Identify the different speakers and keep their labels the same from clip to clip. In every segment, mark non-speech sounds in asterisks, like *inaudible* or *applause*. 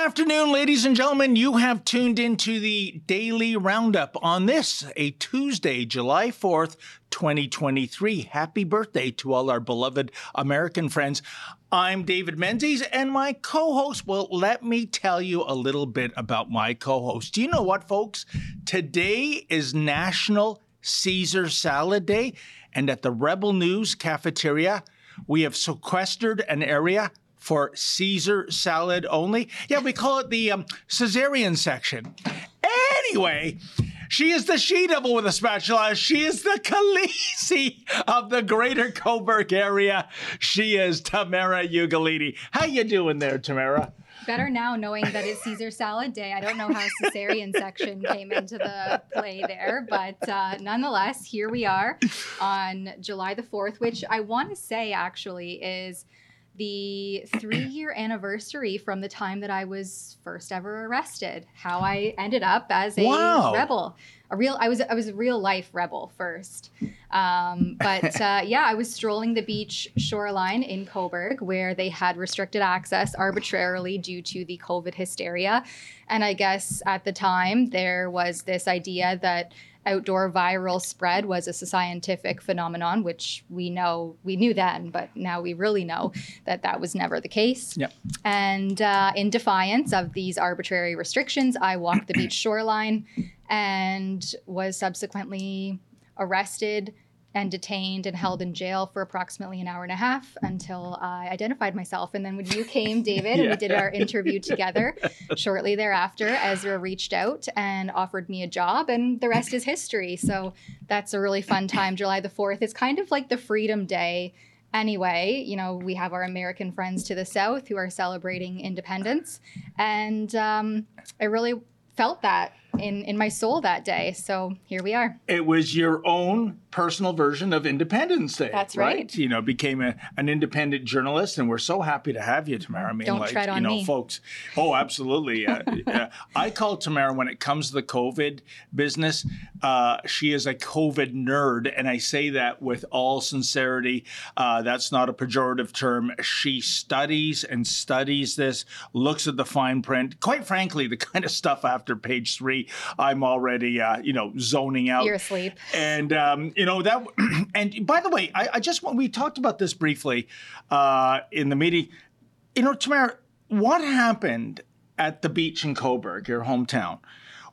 Speaker 1: Afternoon, ladies and gentlemen. You have tuned into the Daily Roundup on this, a Tuesday, July 4th, 2023. Happy birthday to all our beloved American friends. I'm David Menzies, and my co host, well, let me tell you a little bit about my co host. Do you know what, folks? Today is National Caesar Salad Day, and at the Rebel News cafeteria, we have sequestered an area for Caesar salad only. Yeah, we call it the um, cesarean section. Anyway, she is the she devil with a spatula. She is the Khaleesi of the greater Cobourg area. She is Tamara Ugolini. How you doing there, Tamara?
Speaker 2: Better now knowing that it's Caesar salad day. I don't know how cesarean section came into the play there, but uh, nonetheless, here we are on July the 4th, which I want to say actually is – the three year anniversary from the time that I was first ever arrested. How I ended up as a wow. rebel, a real. I was I was a real life rebel first, um, but *laughs* uh, yeah, I was strolling the beach shoreline in Cobourg where they had restricted access arbitrarily due to the COVID hysteria, and I guess at the time there was this idea that outdoor viral spread was a scientific phenomenon, which we know we knew then, but now we really know that that was never the case.
Speaker 1: Yep.
Speaker 2: And uh, in defiance of these arbitrary restrictions, I walked the beach shoreline and was subsequently arrested and detained and held in jail for approximately an hour and a half until I identified myself. And then when you came, *laughs* David, yeah. and we did our interview *laughs* together, shortly thereafter, Ezra reached out and offered me a job, and the rest is history. So that's a really fun time. July the 4th is kind of like the Freedom Day. Anyway, you know, we have our American friends to the south who are celebrating independence. And um, I really felt that in in my soul that day. So here we are.
Speaker 1: It was your own personal version of Independence Day.
Speaker 2: That's right. right?
Speaker 1: You know, became a, an independent journalist, and we're so happy to have you, Tamara. I
Speaker 2: mean, Don't like tread on
Speaker 1: you know,
Speaker 2: me.
Speaker 1: folks. Oh, absolutely. uh, *laughs* uh, I call Tamara when it comes to the COVID business. Uh, she is a COVID nerd, and I say that with all sincerity. Uh, that's not a pejorative term. She studies and studies this, looks at the fine print. Quite frankly, the *laughs* kind of stuff after page three I'm already, uh, you know, zoning out.
Speaker 2: You're asleep.
Speaker 1: And, um, you know, that, *clears throat* and by the way, I, I just, we talked about this briefly uh, in the meeting. You know, Tamara, what happened at the beach in Cobourg, your hometown,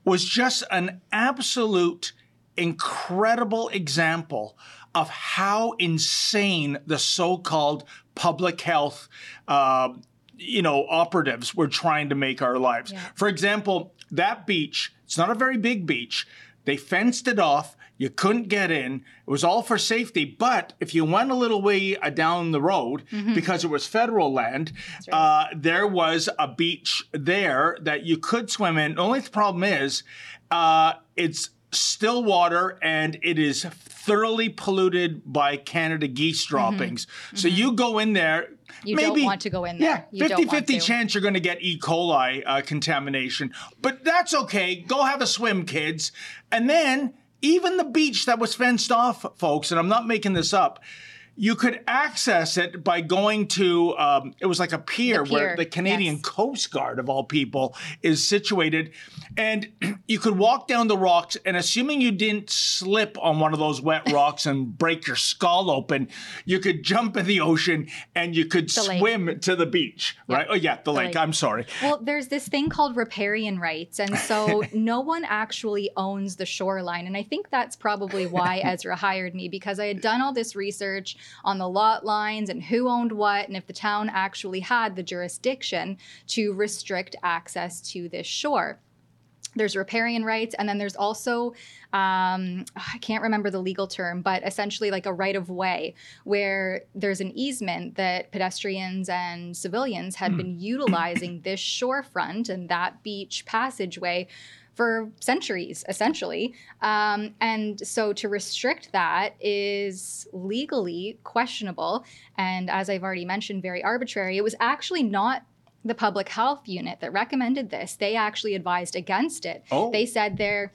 Speaker 1: was just an absolute incredible example of how insane the so-called public health uh, you know operatives were trying to make our lives yeah. for example that beach it's not a very big beach. They fenced it off. You couldn't get in. It was all for safety. But if you went a little way uh, down the road, mm-hmm. because it was federal land, right. uh, there was a beach there that you could swim in. The only problem is, uh, it's still water and it is thoroughly polluted by Canada geese mm-hmm. droppings. Mm-hmm. So mm-hmm. you go in there.
Speaker 2: You
Speaker 1: maybe,
Speaker 2: don't want to go in there.
Speaker 1: Yeah, 50 50 chance you're going to get E. coli uh, contamination. But that's okay. Go have a swim, kids. And then even the beach that was fenced off, folks, and I'm not making this up you could access it by going to um, it was like a pier, pier. where the Canadian yes. Coast Guard of all people is situated, and *clears throat* you could walk down the rocks. And assuming you didn't slip on one of those wet rocks and break your skull open, you could jump in the ocean and you could the swim lake. to the beach. Yep. Right? Oh yeah, the, the lake. lake. I'm sorry.
Speaker 2: Well, there's this thing called riparian rights, and so *laughs* no one actually owns the shoreline, and I think that's probably why *laughs* Ezra hired me because I had done all this research on the lot lines and who owned what, and if the town actually had the jurisdiction to restrict access to this shore there's riparian rights and then there's also um, i can't remember the legal term but essentially like a right of way where there's an easement that pedestrians and civilians had mm. been *clears throat* utilizing this shorefront and that beach passageway for centuries, essentially. Um, and so to restrict that is legally questionable. And as I've already mentioned, very arbitrary. It was actually not the public health unit that recommended this, they actually advised against it.
Speaker 1: Oh.
Speaker 2: They said there,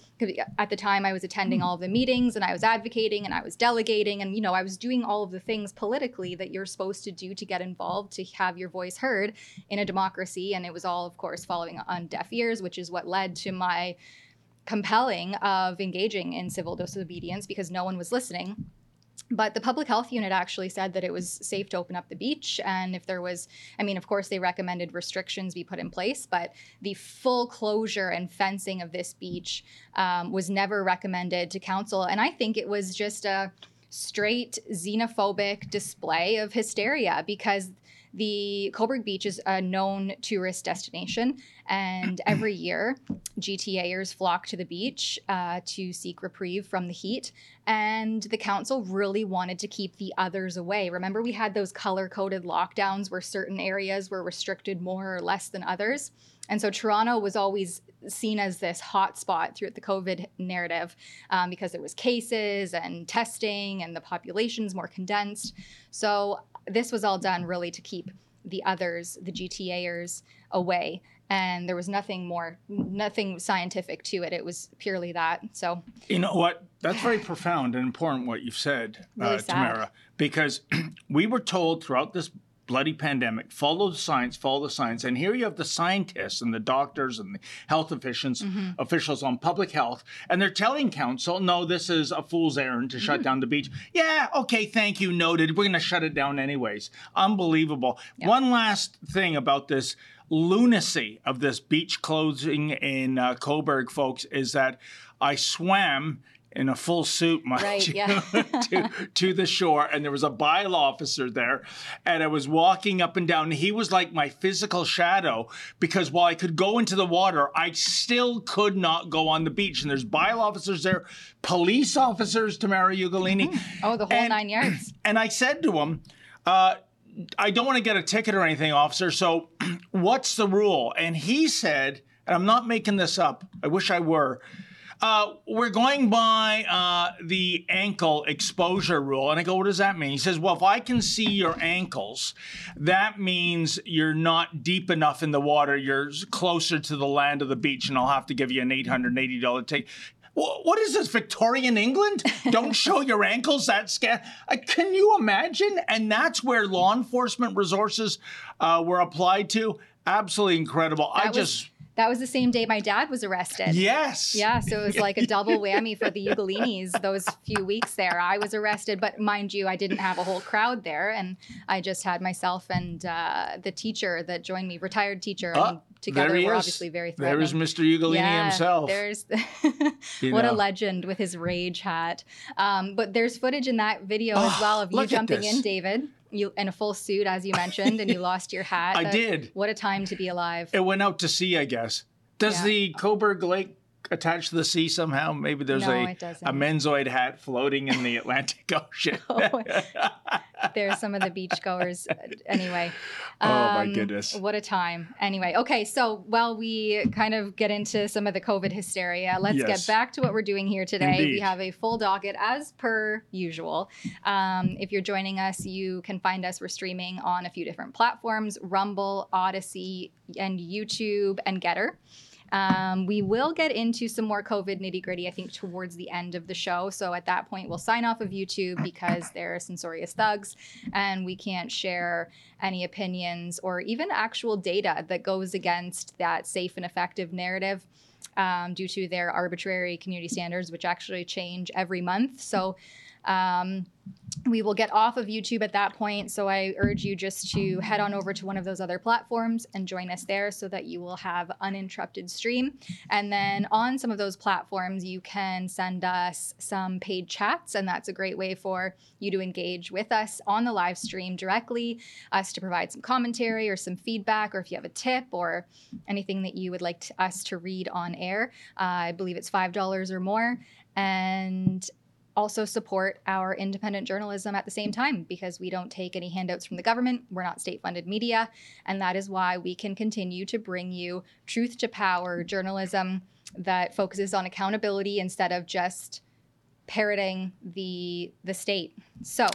Speaker 2: at the time I was attending hmm. all of the meetings and I was advocating and I was delegating and, you know, I was doing all of the things politically that you're supposed to do to get involved, to have your voice heard in a democracy. And it was all, of course, following on deaf ears, which is what led to my compelling of engaging in civil disobedience because no one was listening but the public health unit actually said that it was safe to open up the beach. And if there was i mean of course they recommended restrictions be put in place but the full closure and fencing of this beach um, was never recommended to council. And i think it was just a straight xenophobic display of hysteria because the Cobourg Beach is a known tourist destination, and *clears throat* every year, GTAers flock to the beach uh, to seek reprieve from the heat. And the council really wanted to keep the others away. Remember, we had those color coded lockdowns where certain areas were restricted more or less than others. And so Toronto was always seen as this hot spot throughout the COVID narrative um, because there was cases and testing and the population's more condensed. So this was all done really to keep the others, the GTAers, away. And there was nothing more, nothing scientific to it. It was purely that. So,
Speaker 1: you know what? That's very profound and important what you've said,
Speaker 2: really
Speaker 1: uh. Tamara, because *clears throat* we were told throughout this bloody pandemic. Follow the science, follow the science. And here you have the scientists and the doctors and the health officials, mm-hmm. officials on public health, and they're telling council, no, this is a fool's errand to mm-hmm. shut down the beach. Yeah, okay, thank you, noted. We're going to shut it down anyways. Unbelievable. Yep. One last thing about this lunacy of this beach closing in uh, Cobourg, folks, is that I swam in a full suit, mind
Speaker 2: right, *laughs*
Speaker 1: you,
Speaker 2: yeah.
Speaker 1: to, to the shore. And there was a bylaw officer there. And I was walking up and down. He was like my physical shadow because while I could go into the water, I still could not go on the beach. And there's bylaw officers there, police officers, Tamara Ugolini.
Speaker 2: Mm-hmm. Oh, the whole
Speaker 1: and,
Speaker 2: nine yards. *clears throat*
Speaker 1: And I said to him, uh, I don't want to get a ticket or anything, officer. So *clears throat* what's the rule? And he said, and I'm not making this up, I wish I were uh, we're going by uh, the ankle exposure rule. And I go, what does that mean? He says, well, if I can see your ankles, that means you're not deep enough in the water. You're closer to the land of the beach, and I'll have to give you an $880 ticket. What is this, Victorian England? Don't show your ankles. That scan. Uh, can you imagine? And that's where law enforcement resources uh, were applied to. Absolutely incredible.
Speaker 2: That
Speaker 1: I
Speaker 2: was-
Speaker 1: just
Speaker 2: that was the same day my dad was arrested.
Speaker 1: Yes.
Speaker 2: Yeah, so it was like a double whammy for the Ugolinis those few weeks there. I was arrested, but mind you, I didn't have a whole crowd there, and I just had myself and uh, the teacher that joined me, retired teacher, and
Speaker 1: Ah,
Speaker 2: together
Speaker 1: there he
Speaker 2: we're
Speaker 1: is.
Speaker 2: obviously very threatening.
Speaker 1: There's Mr. Ugolini
Speaker 2: yeah,
Speaker 1: himself.
Speaker 2: There's *laughs* what a legend with his rage hat. Um, but there's footage in that video as well of you jumping in, David. You in a full suit, as you mentioned, and you *laughs* lost your hat.
Speaker 1: I
Speaker 2: That-
Speaker 1: did.
Speaker 2: What a time to be alive.
Speaker 1: It went out to sea, I guess. Does
Speaker 2: Yeah.
Speaker 1: the Cobourg Lake attach to the sea somehow? Maybe there's
Speaker 2: No,
Speaker 1: a, a menzoid hat floating in the Atlantic *laughs* Ocean.
Speaker 2: Oh, *laughs* There's some of the beachgoers. Anyway.
Speaker 1: Oh, my
Speaker 2: Um,
Speaker 1: goodness.
Speaker 2: What a time. Anyway, okay. So while we kind of get into some of the COVID hysteria, let's
Speaker 1: Yes.
Speaker 2: get back to what we're doing here today. We have a full docket as per usual. Um, if you're joining us, you can find us. We're streaming on a few different platforms Rumble, Odysee, and YouTube, and Gettr. Um, we will get into some more COVID nitty gritty, I think, towards the end of the show. So at that point, we'll sign off of YouTube because they're censorious thugs and we can't share any opinions or even actual data that goes against that safe and effective narrative um, due to their arbitrary community standards, which actually change every month. So um, we will get off of YouTube at that point. So I urge you just to head on over to one of those other platforms and join us there so that you will have uninterrupted stream. And then on some of those platforms, you can send us some paid chats, and that's a great way for you to engage with us on the live stream directly, us to provide some commentary or some feedback, or if you have a tip or anything that you would like to, us to read on air. Uh, I believe it's $5 or more. And also support our independent journalism at the same time because we don't take any handouts from the government. We're not state funded media. And that is why we can continue to bring you truth to power journalism that focuses on accountability instead of just parroting the the state. So,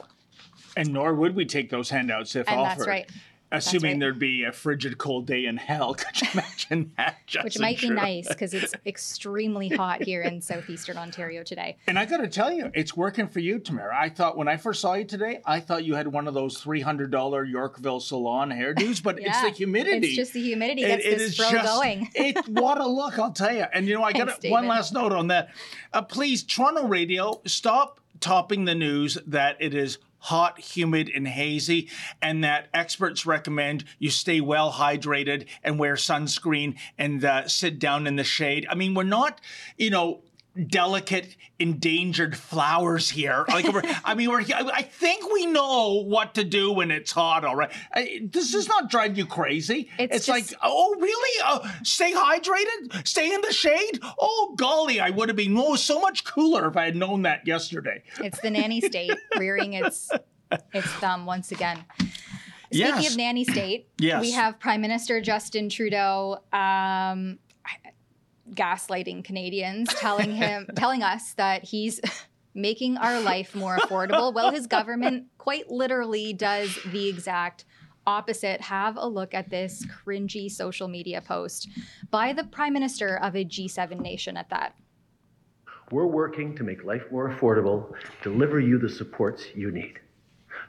Speaker 1: and nor would we take those handouts if
Speaker 2: and
Speaker 1: offered.
Speaker 2: that's right.
Speaker 1: Assuming
Speaker 2: right.
Speaker 1: there'd be a frigid cold day in hell. *laughs* Could you imagine that?
Speaker 2: Which might be nice because it's *laughs* extremely hot here in southeastern Ontario today.
Speaker 1: And I got to tell you, it's working for you, Tamara. I thought when I first saw you today, I thought you had one of those three hundred dollar Yorkville salon hairdos, but it's *laughs* the humidity.
Speaker 2: It's just the humidity
Speaker 1: It-
Speaker 2: gets
Speaker 1: it
Speaker 2: this
Speaker 1: is
Speaker 2: fro
Speaker 1: just-
Speaker 2: going.
Speaker 1: it what a look, I'll tell you. And you know, I got
Speaker 2: Thanks,
Speaker 1: one last note on that. Uh, please, Toronto Radio, stop topping the news that it is hot, humid, and hazy, and that experts recommend you stay well hydrated and wear sunscreen and uh, sit down in the shade. I mean, we're not, you know. Delicate, endangered flowers here. Like I mean, we're. I think we know what to do when it's hot. All right, this does not drive you crazy?
Speaker 2: It's just-
Speaker 1: like, oh, really? Uh, stay hydrated? Stay in the shade? Oh, golly, I would have been oh, so much cooler if I had known that yesterday.
Speaker 2: It's the nanny state rearing its its thumb once again. Speaking
Speaker 1: Yes.
Speaker 2: of nanny state,
Speaker 1: Yes.
Speaker 2: we have Prime Minister Justin Trudeau um, gaslighting Canadians, telling *laughs* him, telling us that he's *laughs* making our life more affordable. Well, his government quite literally does the exact opposite. Have a look at this cringy social media post by the Prime Minister of a G7 nation at that.
Speaker 3: We're working to make life more affordable, deliver you the supports you need.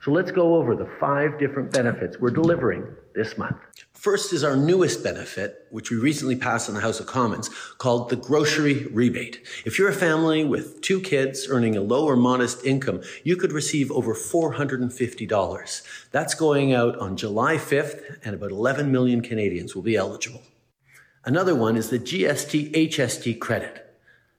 Speaker 3: So let's go over the five different benefits we're delivering this month.
Speaker 4: First is our newest benefit, which we recently passed in the House of Commons, called the grocery rebate. If you're a family with two kids earning a low or modest income, you could receive over $450. That's going out on July 5th, and about 11 million Canadians will be eligible. Another one is the GST HST credit.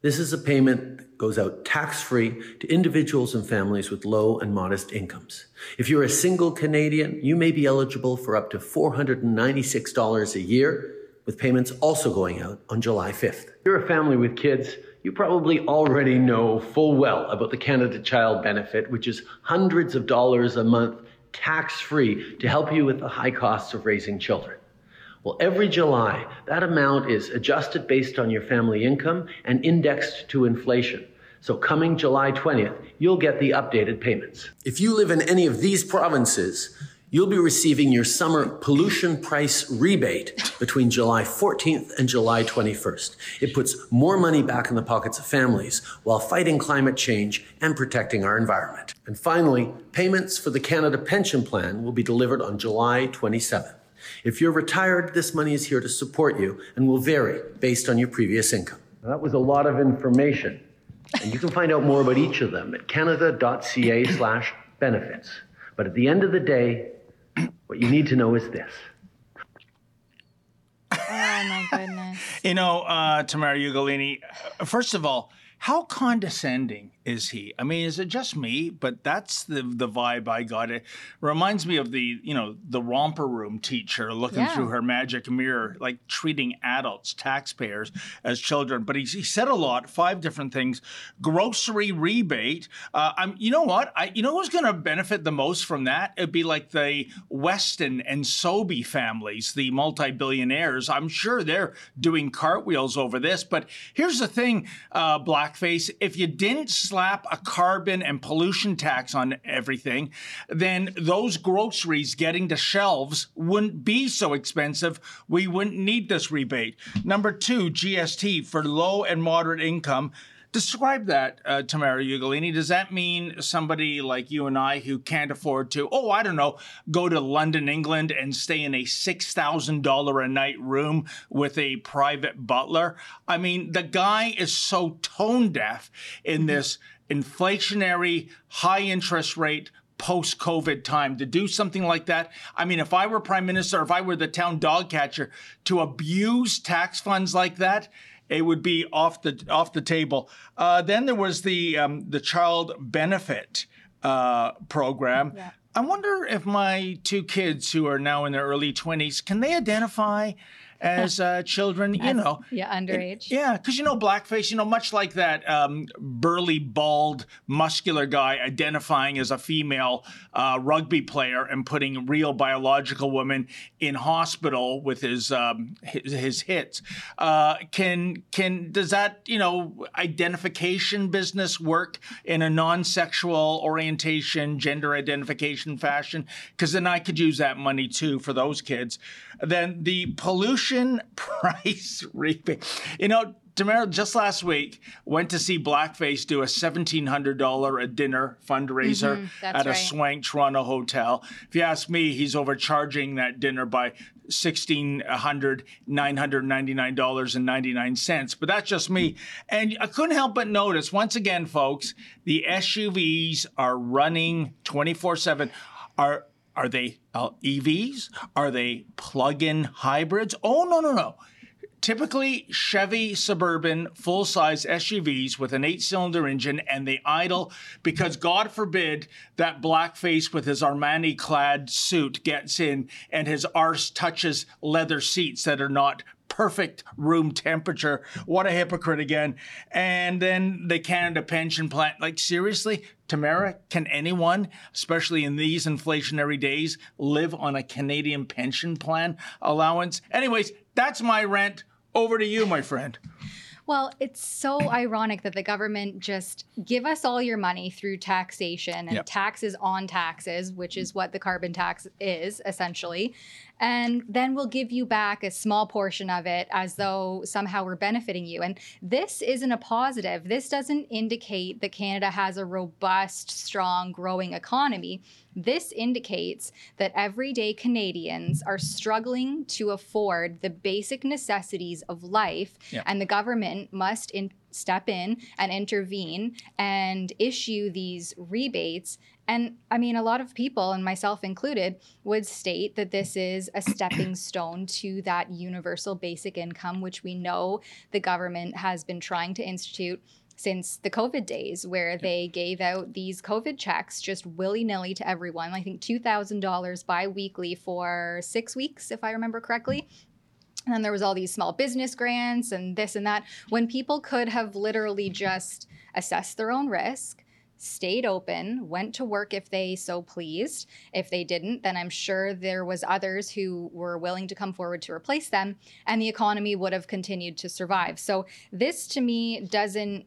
Speaker 4: This is a payment that goes out tax free to individuals and families with low and modest incomes. If you're a single Canadian, you may be eligible for up to $496 a year, with payments also going out on July 5th.
Speaker 3: If you're a family with kids, you probably already know full well about the Canada Child Benefit, which is hundreds of dollars a month tax free to help you with the high costs of raising children. Well, every July, that amount is adjusted based on your family income and indexed to inflation. So coming July 20th, you'll get the updated payments.
Speaker 4: If you live in any of these provinces, you'll be receiving your summer pollution price rebate between July 14th and July 21st. It puts more money back in the pockets of families while fighting climate change and protecting our environment. And finally, payments for the Canada Pension Plan will be delivered on July 27th. If you're retired, this money is here to support you and will vary based on your previous income.
Speaker 3: Now, that was a lot of information. And you can find out more about each of them at canada.ca slash benefits. But at the end of the day, what you need to know is this.
Speaker 2: Oh my goodness.
Speaker 1: You know, uh, Tamara Ugolini, uh, first of all, how condescending is he? I mean, is it just me? But that's the the vibe I got. It reminds me of the you know the romper room teacher looking
Speaker 2: Yeah.
Speaker 1: through her magic mirror, like treating adults, taxpayers, as children. But he, he said a lot, five different things. Grocery rebate. Uh, I'm. You know what? I. You know who's going to benefit the most from that? It'd be like the Weston and Sobey families, the multi-billionaires. I'm sure they're doing cartwheels over this. But here's the thing, uh, Blackface. If you didn't slap a carbon and pollution tax on everything, then those groceries getting to shelves wouldn't be so expensive. We wouldn't need this rebate. Number two, GST for low and moderate income. Describe that, uh, Tamara Ugolini. Does that mean somebody like you and I who can't afford to, oh, I don't know, go to London, England and stay in a $6,000 a night room with a private butler? I mean, the guy is so tone deaf in this inflationary, high interest rate, post COVID time to do something like that. I mean, if I were prime minister, if I were the town dog catcher, to abuse tax funds like that, it would be off the off the table. Uh, then there was the um, the child benefit uh, program.
Speaker 2: Yeah.
Speaker 1: I wonder if my two kids, who are now in their early twenties, can they identify as uh, children, you
Speaker 2: As-
Speaker 1: know.
Speaker 2: yeah, underage.
Speaker 1: Yeah, because you know, blackface, you know, much like that um, burly, bald, muscular guy identifying as a female uh, rugby player and putting real biological women in hospital with his um, his, his hits. Uh, can can does that you know identification business work in a non-sexual orientation, gender identification fashion? Because then I could use that money too for those kids. Then the pollution *laughs* price rebate. You know, Tamara, just last week, went to see Blackface do a $1,700 a dinner fundraiser
Speaker 2: Mhm,
Speaker 1: at a
Speaker 2: right.
Speaker 1: swank Toronto hotel. If you ask me, he's overcharging that dinner by $1,600, $999.99. But that's just me. And I couldn't help but notice, once again, folks, the SUVs are running 24 7. Are are they uh, EVs? Are they plug-in hybrids? Oh no no no! Typically Chevy Suburban full-size SUVs with an eight-cylinder engine, and they idle because God forbid that blackface with his Armani-clad suit gets in and his arse touches leather seats that are not perfect room temperature. What a hypocrite again. And then the Canada pension plan. Like, seriously, Tamara, can anyone, especially in these inflationary days, live on a Canadian pension plan allowance? Anyways, that's my rent. Over to you, my friend.
Speaker 2: Well, it's so ironic that the government just give us all your money through taxation and
Speaker 1: Yep.
Speaker 2: taxes on taxes, which is what the carbon tax is essentially. And then we'll give you back a small portion of it as though somehow we're benefiting you. And this isn't a positive. This doesn't indicate that Canada has a robust, strong, growing economy. This indicates that everyday Canadians are struggling to afford the basic necessities of life,
Speaker 1: Yeah.
Speaker 2: and the government must in- step in and intervene and issue these rebates. And I mean, a lot of people, and myself included, would state that this is a stepping *clears throat* stone to that universal basic income, which we know the government has been trying to institute since the COVID days, where they gave out these COVID checks just willy nilly to everyone. I think $2,000 bi weekly for six weeks, if I remember correctly. And then there was all these small business grants and this and that, when people could have literally mm-hmm. just assessed their own risk, stayed open, went to work if they so pleased. If they didn't, then I'm sure there was others who were willing to come forward to replace them, and the economy would have continued to survive. So this to me doesn't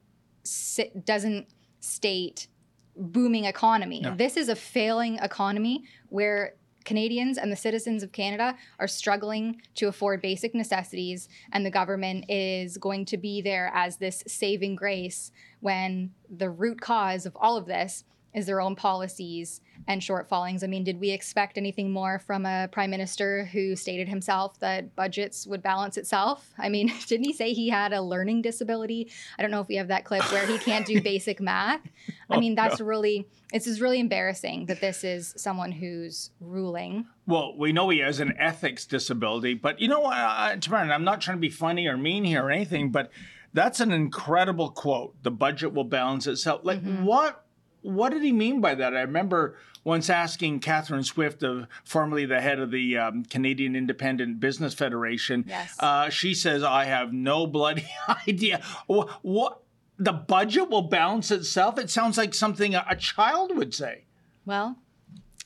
Speaker 2: doesn't state booming economy.
Speaker 1: No.
Speaker 2: This is a failing economy where Canadians and the citizens of Canada are struggling to afford basic necessities, and the government is going to be there as this saving grace when the root cause of all of this is their own policies and shortfallings. I mean, did we expect anything more from a prime minister who stated himself that budgets would balance itself? I mean, *laughs* didn't he say he had a learning disability? I don't know if we have that clip where he can't do *laughs* basic math. I mean, that's really it's just really embarrassing that this is someone who's ruling.
Speaker 1: Well, we know he has an ethics disability, but you know what, uh, Tamara, I'm not trying to be funny or mean here or anything, but that's an incredible quote. The budget will balance itself. Like what? What did he mean by that? I remember once asking Catherine Swift, of formerly the head of the um, Canadian Independent Business Federation.
Speaker 2: Yes.
Speaker 1: Uh, she says, "I have no bloody *laughs* idea what, what the budget will balance itself." It sounds like something a, a child would say.
Speaker 2: Well,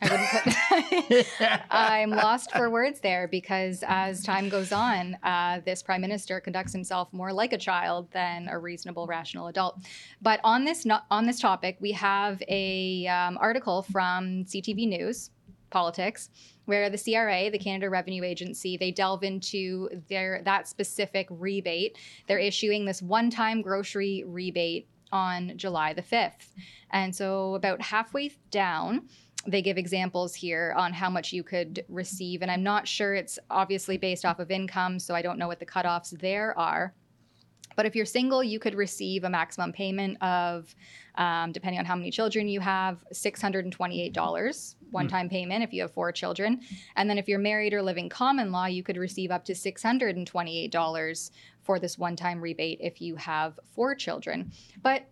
Speaker 2: I wouldn't put. *laughs* *laughs* I'm lost for words there because as time goes on, uh, this prime minister conducts himself more like a child than a reasonable, rational adult. But on this no- on this topic, we have a um, article from CTV News politics where the CRA, the Canada Revenue Agency, they delve into their that specific rebate. They're issuing this one-time grocery rebate on July the 5th. And so about halfway down, they give examples here on how much you could receive. And I'm not sure it's obviously based off of income, so I don't know what the cutoffs there are. But if you're single, you could receive a maximum payment of, um, depending on how many children you have, $628 one time payment if you have four children. And then if you're married or living common law, you could receive up to $628 for this one time rebate if you have four children. But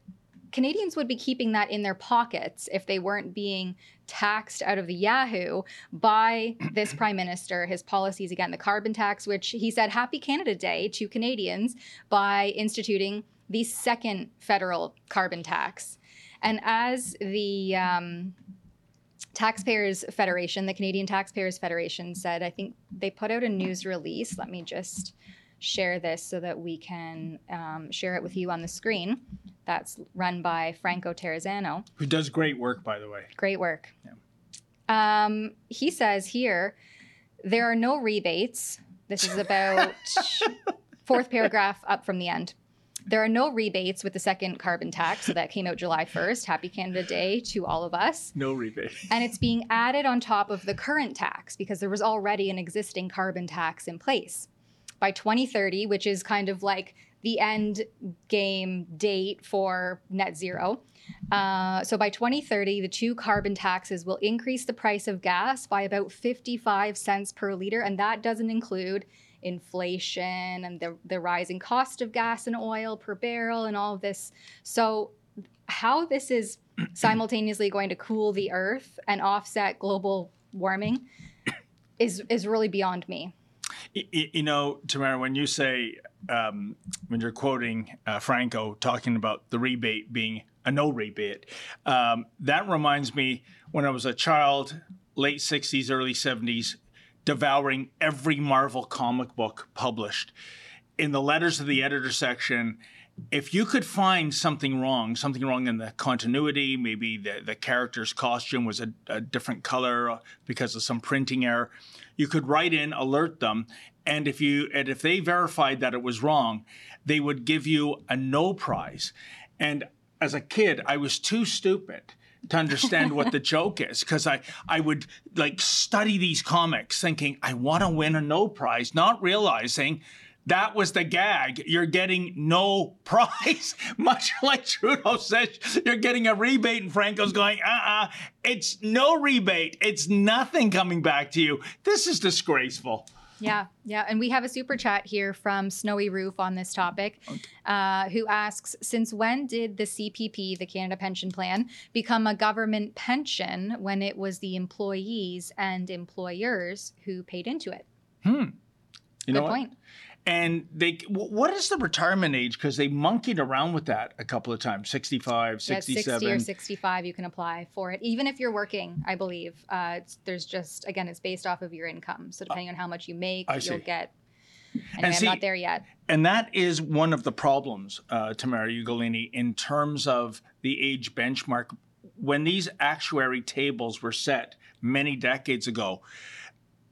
Speaker 2: Canadians would be keeping that in their pockets if they weren't being taxed out of the Yahoo by this *clears throat* prime minister, his policies again, the carbon tax, which he said Happy Canada Day to Canadians by instituting the second federal carbon tax. And as the um, Taxpayers Federation, the Canadian Taxpayers Federation said, I think they put out a news release. Let me just share this so that we can um, share it with you on the screen. That's run by Franco Terrazzano.
Speaker 1: Who does great work, by the way.
Speaker 2: Great work. Um, he says here there are no rebates. This is about *laughs* fourth paragraph up from the end. There are no rebates with the second carbon tax, so that came out July 1st. Happy Canada Day to all of us.
Speaker 1: No rebate.
Speaker 2: And it's being added on top of the current tax because there was already an existing carbon tax in place. By 2030, which is kind of like the end game date for net zero. Uh, so by 2030, the two carbon taxes will increase the price of gas by about 55 cents per liter, and that doesn't include inflation and the, the rising cost of gas and oil per barrel and all of this. So, how this is *clears throat* simultaneously going to cool the earth and offset global warming is, is really beyond me.
Speaker 1: You, know, Tamara, when you say, um, when you're quoting uh, Franco talking about the rebate being a no rebate, um, that reminds me when I was a child, late 60s, early 70s, devouring every Marvel comic book published. In the letters of the editor section, if you could find something wrong, something wrong in the continuity, maybe the, the character's costume was a, a different color because of some printing error, you could write in, alert them, and if you and if they verified that it was wrong, they would give you a no prize. And as a kid, I was too stupid to understand what the *laughs* joke is because I, I would like study these comics thinking I want to win a no prize, not realizing that was the gag. You're getting no *laughs* prize. Much like Trudeau says, you're getting a rebate, and Franco's going, uh uh-uh, uh, it's no rebate. It's nothing coming back to you. This is disgraceful.
Speaker 2: Yeah, yeah. And we have a super chat here from Snowy Roof on this topic, uh, who asks Since when did the CPP, the Canada Pension Plan, become a government pension when it was the employees and employers who paid into it?
Speaker 1: Hmm.
Speaker 2: You know, Good point. What?
Speaker 1: And they what is the retirement age because they monkeyed around with that a couple of times 65 67 yeah, 60
Speaker 2: or 65 you can apply for it even if you're working i believe uh, there's just again it's based off of your income so depending on how much you make I you'll see. get Anyway, and see, I'm not there yet.
Speaker 1: And that is one of the problems, uh, Tamara Ugolini, in terms of the age benchmark. When these actuary tables were set many decades ago,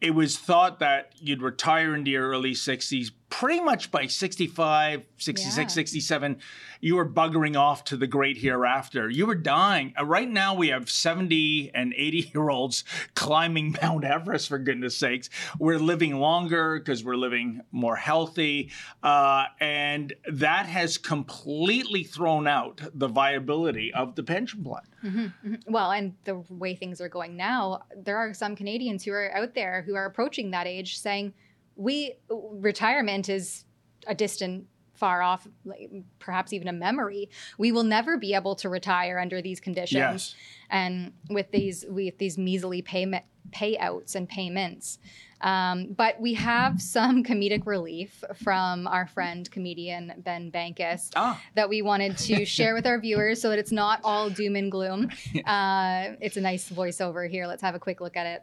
Speaker 1: it was thought that you'd retire into your early 60s pretty much by 65, 66, yeah. 67, you were buggering off to the great hereafter. You were dying. Uh, right now, we have 70 and 80 year olds climbing *laughs* Mount Everest, for goodness sakes. We're living longer because we're living more healthy. Uh, and that has completely thrown out the viability of the pension plan.
Speaker 2: Mm-hmm, mm-hmm. Well, and the way things are going now, there are some Canadians who are out there who are approaching that age saying, we retirement is a distant far off like, perhaps even a memory we will never be able to retire under these conditions
Speaker 1: yes.
Speaker 2: and with these with these measly payment payouts and payments um, but we have some comedic relief from our friend comedian Ben Bankas ah. that we wanted to *laughs* share with our viewers so that it's not all doom and gloom. *laughs* Uh, it's a nice voiceover here. Let's have a quick look at it.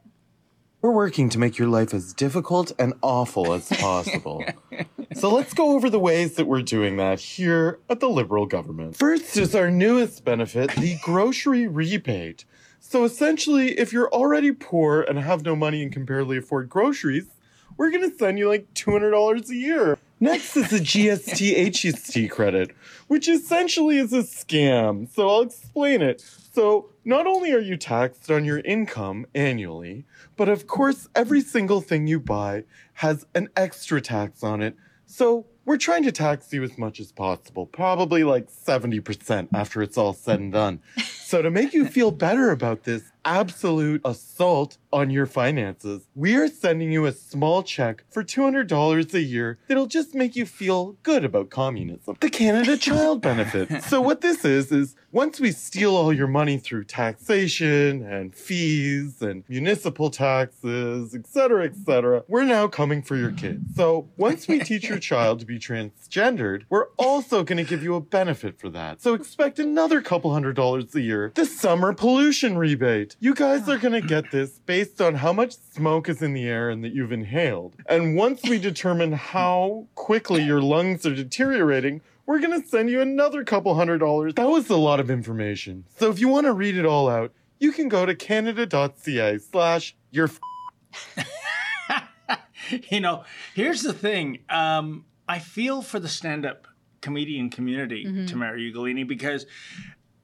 Speaker 5: We're working to make your life as difficult and awful as *laughs* possible. so let's go over the ways that we're doing that here at the Liberal government. First is our newest benefit, the *laughs* grocery rebate. So essentially, if you're already poor and have no money and can barely afford groceries, we're going to send you like $200 a year. Next is the GST HST *laughs* credit, which essentially is a scam. So I'll explain it. So, not only are you taxed on your income annually, but of course, every single thing you buy has an extra tax on it. So, we're trying to tax you as much as possible, probably like 70% after it's all said and done. So, to make you feel better about this absolute assault on your finances, we are sending you a small check for $200 a year that'll just make you feel good about communism. The Canada *laughs* Child Benefit. So, what this is, is once we steal all your money through taxation and fees and municipal taxes, etc., etc., we're now coming for your kids. So once we teach your child to be transgendered, we're also going to give you a benefit for that. So expect another couple hundred dollars a year. The summer pollution rebate. You guys are going to get this based on how much smoke is in the air and that you've inhaled. And once we determine how quickly your lungs are deteriorating, we're going to send you another couple hundred dollars. That was a lot of information. So if you want to read it all out, you can go to canada.ca slash your f- *laughs*
Speaker 1: you know, here's the thing. Um, I feel for the stand-up comedian community,
Speaker 2: Mhm.
Speaker 1: Tamara Ugolini, because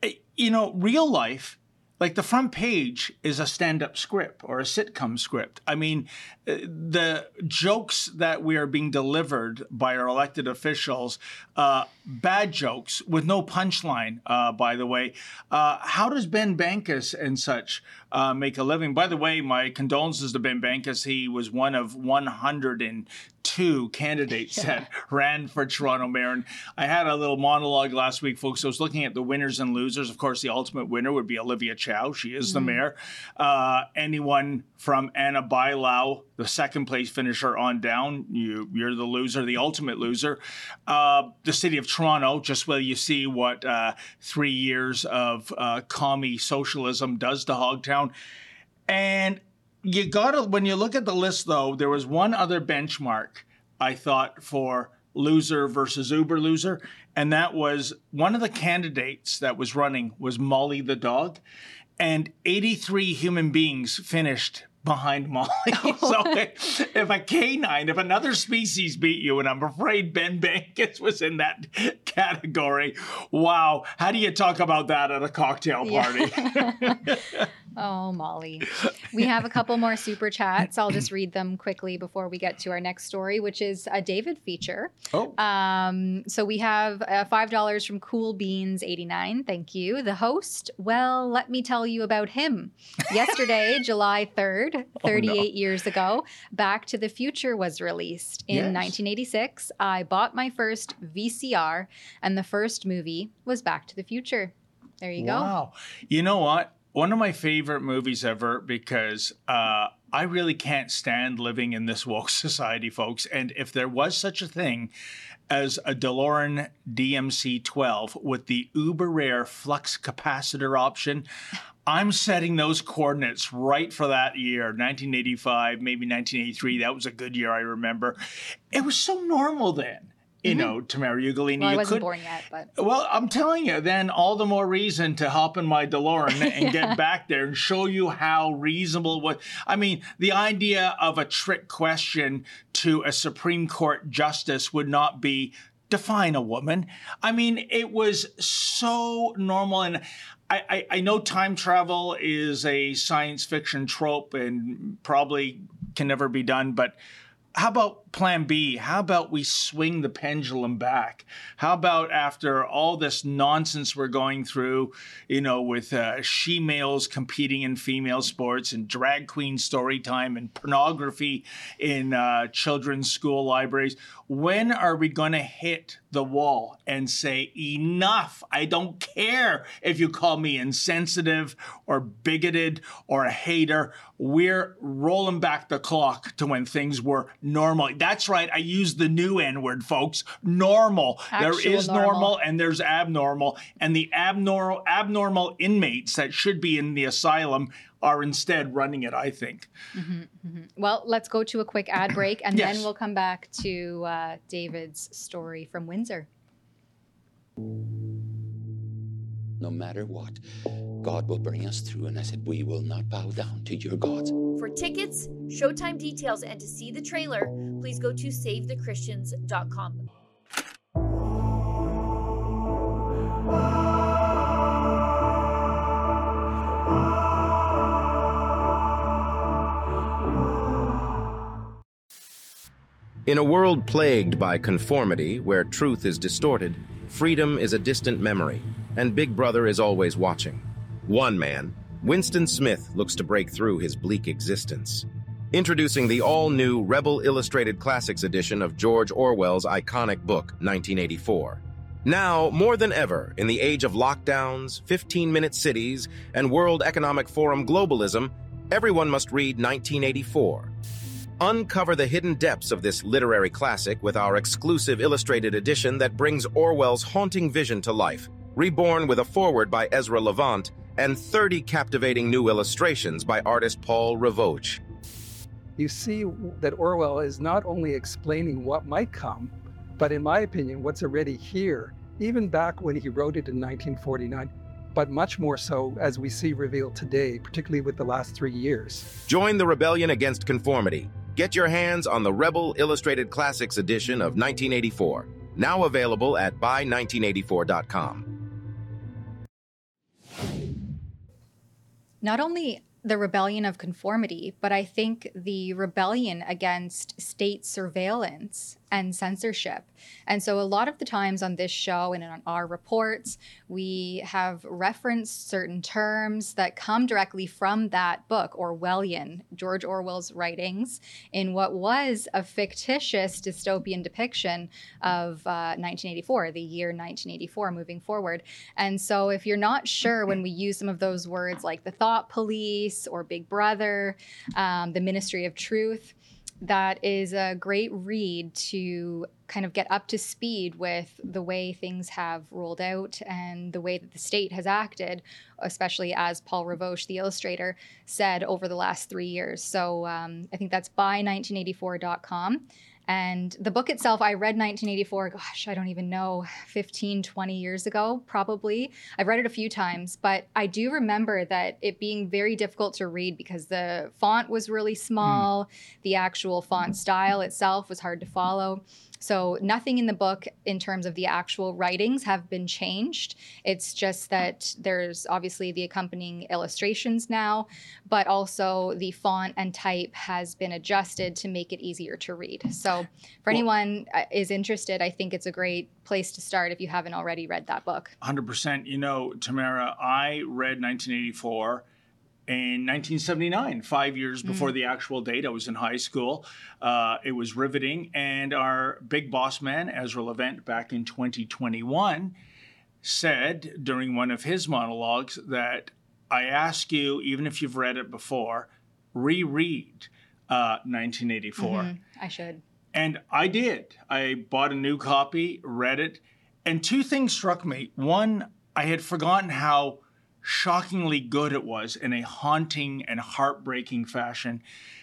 Speaker 1: eh, you know, real life, like the front page is a stand-up script or a sitcom script. I mean, eh, the jokes that we are being delivered by our elected officials, uh, bad jokes with no punchline. Uh, by the way, uh, how does Ben Bankas and such uh, make a living? By the way, my condolences to Ben Bankas. He was one of 102 candidates that *laughs* *laughs* ran for Toronto mayor. And I had a little monologue last week, folks. I was looking at the winners and losers. Of course, the ultimate winner would be Olivia Chow. She is the mayor. Uh, anyone from Ana Bailão, the second place finisher on down, you, you're the loser, the ultimate loser. Uh, the city of Toronto, just where you see what uh, three years of uh, commie socialism does to Hogtown. And you gotta, when you look at the list though, there was one other benchmark I thought for loser versus uber loser. And that was one of the candidates that was running was Molly the dog. And 83 human beings finished behind *laughs* Molly. so *laughs* if a canine, if another species beat you, and I'm afraid Ben Bankas was in that category, wow. How do you talk about that at a cocktail party? *laughs*
Speaker 2: Oh, Molly. *laughs* We have a couple more super chats. I'll just read them quickly before we get to our next story, which is a David feature.
Speaker 1: oh.
Speaker 2: Um, so we have uh, $5 from Cool Beans 89. Thank you. The host, well, let me tell you about him. Yesterday, *laughs* July 3rd, 38 years ago, Back to the Future was released. In
Speaker 1: Yes.
Speaker 2: 1986, I bought my first VCR, and the first movie was Back to the Future. There you go.
Speaker 1: Wow. You know what? One of my favorite movies ever because uh, I really can't stand living in this woke *laughs* society, folks. And if there was such a thing as a DeLorean DMC 12 with the uber rare flux capacitor option, I'm setting those coordinates right for that year, 1985, maybe 1983. That was a good year, I remember. It was so normal then. You mm-hmm. know, Tamara Ugolini,
Speaker 2: Well, I wasn't
Speaker 1: could
Speaker 2: born yet, but
Speaker 1: well, I'm telling you, then all the more reason to hop in my DeLorean *laughs* and get back there and show you how reasonable what I mean, the idea of a trick question to a Supreme Court justice would not be define a woman. I mean, it was so normal and I, I, I know time travel is a science fiction trope and probably can never be done, but how about plan B? How about we swing the pendulum back? How about after all this nonsense we're going through, you know, with uh, she males competing in female sports and drag queen story time and pornography in uh, children's school libraries? When are we going to hit the wall and say, enough? I don't care if you call me insensitive or bigoted or a hater. We're rolling back the clock to when things were normal. That's right. I use the new N word, folks. Normal. there
Speaker 2: Actual
Speaker 1: is
Speaker 2: normal.
Speaker 1: normal and there's abnormal. And the abnormal abnormal inmates that should be in the asylum are instead running it, I think.
Speaker 2: Well, let's go to a quick ad break and
Speaker 1: Yes.
Speaker 2: then we'll come back to uh, David's story from Windsor.
Speaker 6: No matter what, God will bring us through. And I said, We will not bow down to your gods.
Speaker 7: For tickets, showtime details, and to see the trailer, please go to SaveTheChristians.com.
Speaker 8: In a world plagued by conformity, where truth is distorted, freedom is a distant memory, and Big Brother is always watching. One man, Winston Smith, looks to break through his bleak existence. Introducing the all new Rebel Illustrated Classics edition of George Orwell's iconic book, 1984. Now, more than ever, in the age of lockdowns, 15 minute cities, and World Economic Forum globalism, everyone must read 1984. Uncover the hidden depths of this literary classic with our exclusive illustrated edition that brings Orwell's haunting vision to life, reborn with a foreword by Ezra Levant and 30 captivating new illustrations by artist Paul Ravoche.
Speaker 9: You see that Orwell is not only explaining what might come, but in my opinion, what's already here, even back when he wrote it in 1949, but much more so as we see revealed today, particularly with the last three years.
Speaker 8: Join the rebellion against conformity. Get your hands on the Rebel Illustrated Classics edition of 1984, now available at buy1984.com.
Speaker 2: Not only the rebellion of conformity, but I think the rebellion against state surveillance and censorship. And so, a lot of the times on this show and on our reports, we have referenced certain terms that come directly from that book, Orwellian, George Orwell's writings, in what was a fictitious dystopian depiction of uh, 1984, the year 1984, moving forward. And so, if you're not sure when we use some of those words like the thought police or Big Brother, um, the Ministry of Truth, that is a great read to kind of get up to speed with the way things have rolled out and the way that the state has acted, especially as Paul Rivoche, the illustrator, said over the last three years. So um, I think that's buy1984.com. And the book itself, I read 1984, gosh, I don't even know, 15, 20 years ago, probably. I've read it a few times, but I do remember that it being very difficult to read because the font was really small, mm. the actual font style itself was hard to follow. So nothing in the book in terms of the actual writings have been changed. It's just that there's obviously the accompanying illustrations now, but also the font and type has been adjusted to make it easier to read. So for well, anyone uh, is interested, I think it's a great place to start if you haven't already read that book.
Speaker 1: 100%. You know, Tamara, I read 1984 in 1979, five years mm. before the actual date. I was in high school. Uh, it was riveting. And our big boss man, Ezra Levant, back in 2021, said during one of his monologues that I ask you, even if you've read it before, reread uh, 1984. Mm-hmm.
Speaker 2: I should.
Speaker 1: And I did. I bought a new copy, read it, and two things struck me. One, I had forgotten how shockingly good it was in a haunting and heartbreaking fashion.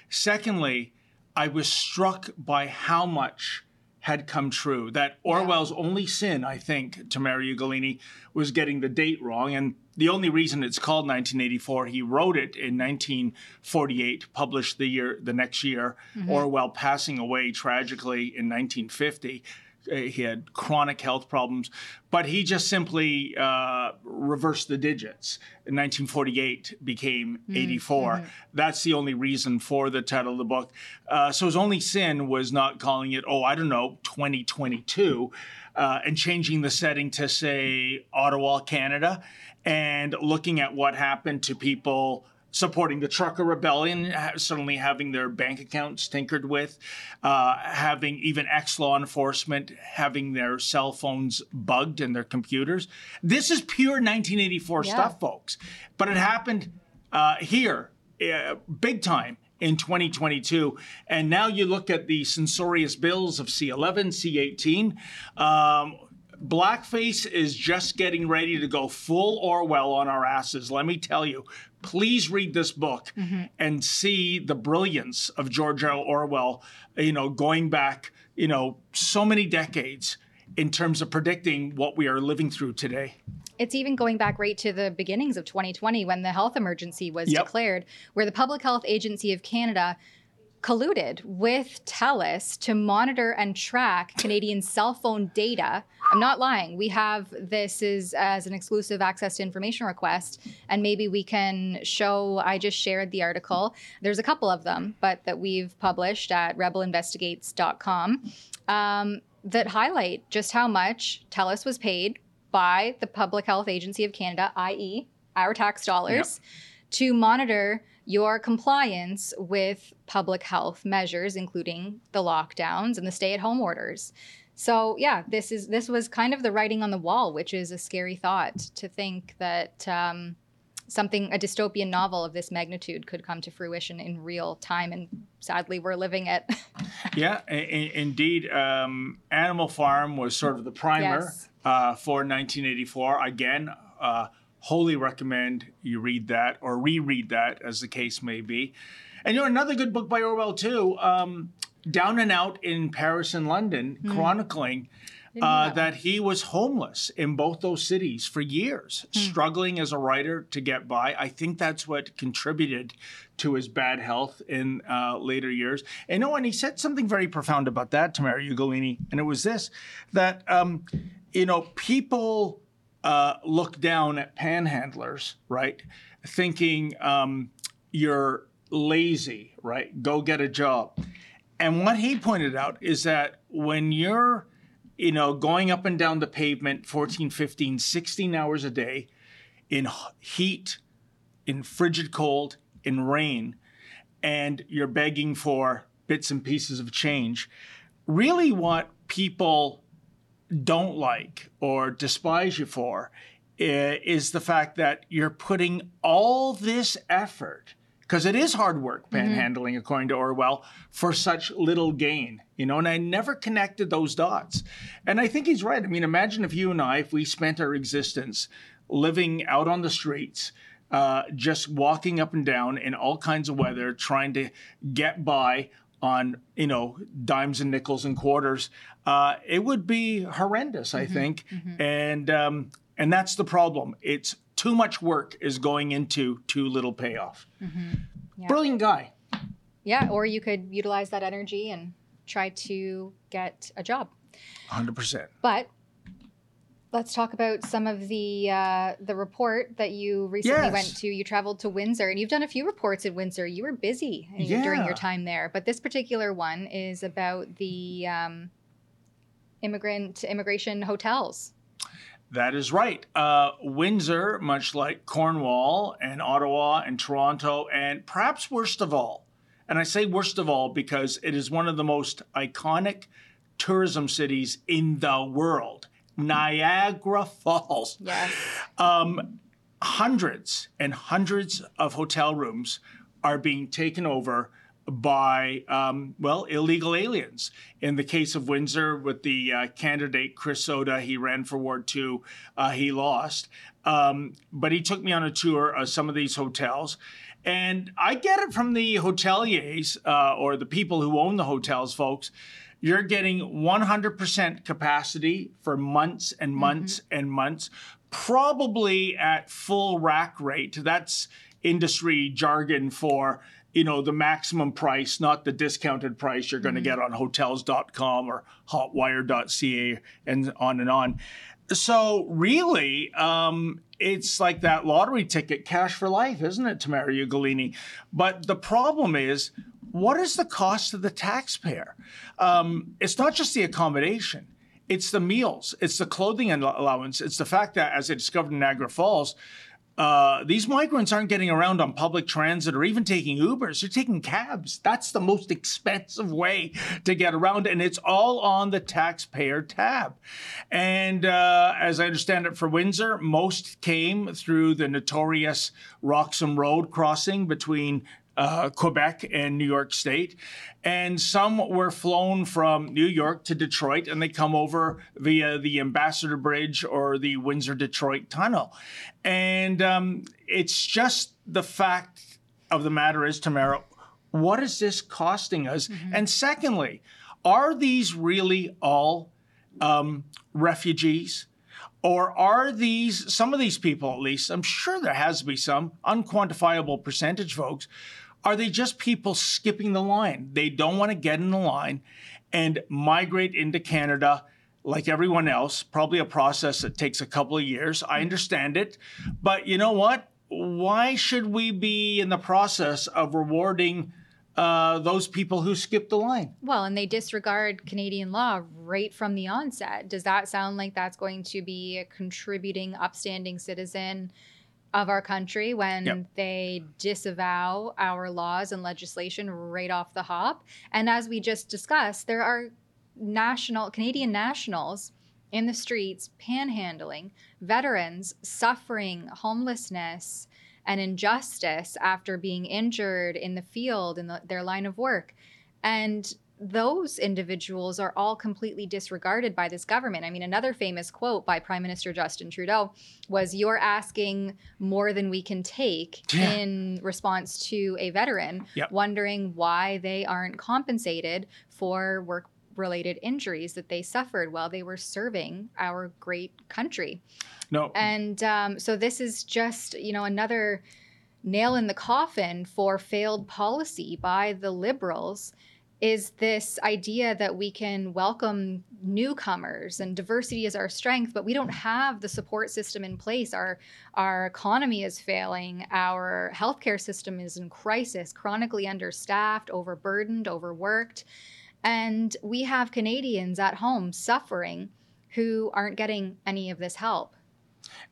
Speaker 1: Secondly, I was struck by how much had come true. That Orwell's yeah. only sin, I think, Tamara Ugolini, was getting the date wrong. And the only reason it's called 1984, he wrote it in 1948, published the year the next year, mm-hmm. Orwell passing away tragically in 1950. Uh, he had chronic health problems, but he just simply uh, reversed the digits. In 1948 became mm, 84. Mm-hmm. That's the only reason for the title of the book. Uh, so his only sin was not calling it, oh, I don't know, 2022, uh, and changing the setting to say Ottawa, Canada, and looking at what happened to people supporting the trucker rebellion, suddenly having their bank accounts tinkered with, uh, having even ex law enforcement having their cell phones bugged and their computers. This is pure 1984 yeah. stuff, folks. But it happened uh, here, uh, big time. In 2022. And now you look at the censorious bills of C11, C18. Um, blackface is just getting ready to go full Orwell on our asses. Let me tell you, please read this book mm-hmm. and see the brilliance of George Orwell, you know, going back, you know, so many decades in terms of predicting what we are living through today.
Speaker 2: It's even going back right to the beginnings of 2020 when the health emergency was yep. declared, where the Public Health Agency of Canada colluded with TELUS to monitor and track Canadian *laughs* cell phone data. I'm not lying. We have this is as an exclusive access to information request, and maybe we can show. I just shared the article. There's a couple of them, but that we've published at rebelinvestigates.com um, that highlight just how much TELUS was paid by the Public Health Agency of Canada, i.e., our tax dollars, yep. to monitor your compliance with public health measures, including the lockdowns and the stay at home orders. So yeah, this is this was kind of the writing on the wall, which is a scary thought to think that um, something a dystopian novel of this magnitude could come to fruition in real time, and sadly, we're living it. *laughs*
Speaker 1: yeah, i- indeed. Um, Animal Farm was sort of the primer
Speaker 2: Yes.
Speaker 1: uh, for 1984. Again, uh, wholly recommend you read that or reread that, as the case may be. And you know, another good book by Orwell too, um, Down and Out in Paris and London, chronicling.
Speaker 2: Didn't
Speaker 1: Uh,
Speaker 2: that
Speaker 1: he was homeless in both those cities for years, struggling as a writer to get by. I think that's what contributed to his bad health in uh, later years. And no, and he said something very profound about that, to Tamara Ugolini, and it was this: that um, you know people uh, look down at panhandlers, right, thinking um, you're lazy, right? Go get a job. And what he pointed out is that when you're, you know, going up and down the pavement 14, 15, 16 hours a day in heat, in frigid cold, in rain, and you're begging for bits and pieces of change, really what people don't like or despise you for is the fact that you're putting all this effort because it is hard work panhandling according to orwell for such little gain you know and i never connected those dots. And i think he's right. I mean imagine if you and i if we spent our existence living out on the streets uh, just walking up and down in all kinds of weather trying to get by on you know dimes and nickels and quarters uh, it would be horrendous i think and um, and that's the problem it's too much work is going into too little payoff
Speaker 2: Yeah.
Speaker 1: brilliant guy
Speaker 2: Yeah, or you could utilize that energy and try to get a job.
Speaker 1: 100%
Speaker 2: But let's talk about some of the uh, the report that you recently
Speaker 1: Yes.
Speaker 2: went to. You traveled to Windsor, and you've done a few reports in Windsor. You were busy uh, during your time there, but this particular one is about the um, immigrant immigration hotels.
Speaker 1: That is right. Uh, Windsor, much like Cornwall and Ottawa and Toronto, and perhaps worst of all, and I say worst of all because it is one of the most iconic tourism cities in the world Niagara Falls.
Speaker 2: Yes.
Speaker 1: Um, hundreds and hundreds of hotel rooms are being taken over by, um, well, illegal aliens. In the case of Windsor, with the uh, candidate Chris Soda, he ran for Ward 2, uh, he lost. Um, but he took me on a tour of some of these hotels. And I get it from the hoteliers uh, or the people who own the hotels, folks. You're getting 100% capacity for months and months and months, probably at full rack rate. That's industry jargon for you know the maximum price not the discounted price you're going to get on hotels.com or hotwire.ca and on and on. So really um, it's like that lottery ticket cash for life isn't it tamara ugolini but the problem is what is the cost to the taxpayer? Um, it's not just the accommodation. It's the meals. It's the clothing allowance. It's the fact that as i discovered in niagara falls uh, these migrants aren't getting around on public transit or even taking Ubers. They're taking cabs. That's the most expensive way to get around, and it's all on the taxpayer tab. And uh, as I understand it, for Windsor, most came through the notorious Roxham Road crossing between uh, Quebec and New York State. And some were flown from New York to Detroit and they come over via the Ambassador Bridge or the Windsor Detroit Tunnel. And um, it's just the fact of the matter is, Tamara, what is this costing us? And secondly, are these really all um, refugees? Or are these, some of these people at least, I'm sure there has to be some unquantifiable percentage, folks, are they just people skipping the line? They don't want to get in the line and migrate into Canada like everyone else, probably a process that takes a couple of years. I understand it. But you know what? Why should we be in the process of rewarding uh, those people who skip the line?
Speaker 2: Well, and they disregard Canadian law right from the onset. Does that sound like that's going to be a contributing, upstanding citizen of our country when
Speaker 1: Yep.
Speaker 2: they disavow our laws and legislation right off the hop? And as we just discussed, there are national Canadian nationals in the streets panhandling, veterans suffering homelessness and injustice after being injured in the field in the, their line of work. And those individuals are all completely disregarded by this government. I mean, another famous quote by Prime Minister Justin Trudeau was You're asking more than we can take
Speaker 1: Yeah.
Speaker 2: in response to a veteran,
Speaker 1: Yep.
Speaker 2: wondering why they aren't compensated for work related injuries that they suffered while they were serving our great country.
Speaker 1: No.
Speaker 2: And um, so this is just, you know, another nail in the coffin for failed policy by the liberals is this idea that we can welcome newcomers and diversity is our strength but we don't have the support system in place. Our our economy is failing. Our healthcare system is in crisis chronically understaffed overburdened overworked. And we have Canadians at home suffering who aren't getting any of this help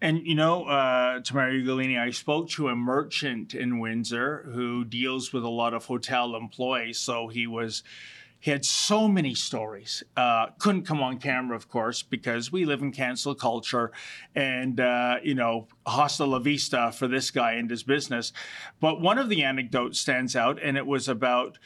Speaker 1: And you know, uh, Tamara Ugolini, I spoke to a merchant in Windsor who deals with a lot of hotel employees. So he was, he had so many stories. Uh, couldn't come on camera, of course, because we live in cancel culture, and uh, you know, hasta la vista for this guy and his business. But one of the anecdotes stands out, and it was about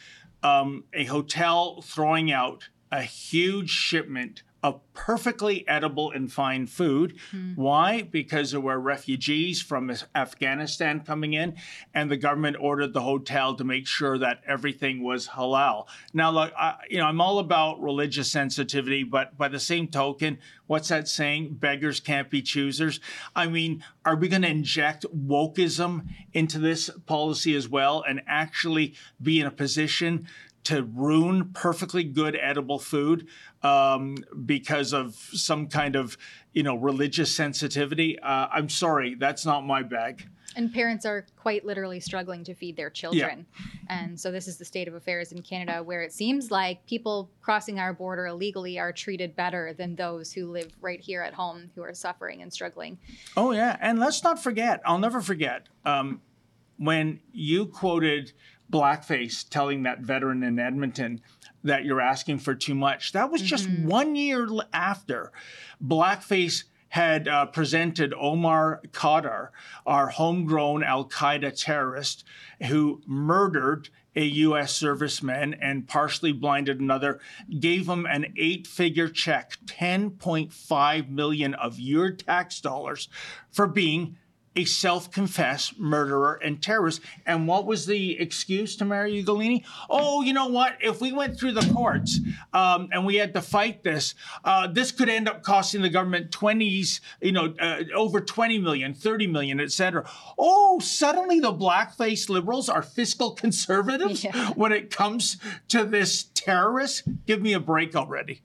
Speaker 1: um, a hotel throwing out a huge shipment of perfectly edible and fine food. Hmm. Why? Because there were refugees from Afghanistan coming in, and the government ordered the hotel to make sure that everything was halal. Now, look, I, you know, I'm all about religious sensitivity, but by the same token, what's that saying? Beggars can't be choosers. I mean, are we going to inject wokeism into this policy as well and actually be in a position? To ruin perfectly good edible food um, because of some kind of you know religious sensitivity. Uh, I'm sorry, that's not my bag.
Speaker 2: And parents are quite literally struggling to feed their children. Yeah. And so this is the state of affairs in Canada where it seems like people crossing our border illegally are treated better than those who live right here at home who are suffering and struggling.
Speaker 1: Oh yeah, and let's not forget. I'll never forget um, when you quoted blackface telling that veteran in Edmonton that you're asking for too much. That was just one year after blackface had uh, presented Omar Khadr, our homegrown Al Qaeda terrorist who murdered a U.S. serviceman and partially blinded another, gave him an eight-figure check, 10.5 million of your tax dollars, for being a self-confessed murderer and terrorist. And what was the excuse Tamara Ugolini? Oh, you know what? If we went through the courts um, and we had to fight this, uh, this could end up costing the government 20s, you know, uh, over 20 million, 30 million, et cetera. Oh, suddenly the blackface liberals are fiscal conservatives *laughs*
Speaker 2: Yeah.
Speaker 1: when it comes to this terrorist? Give me a break already.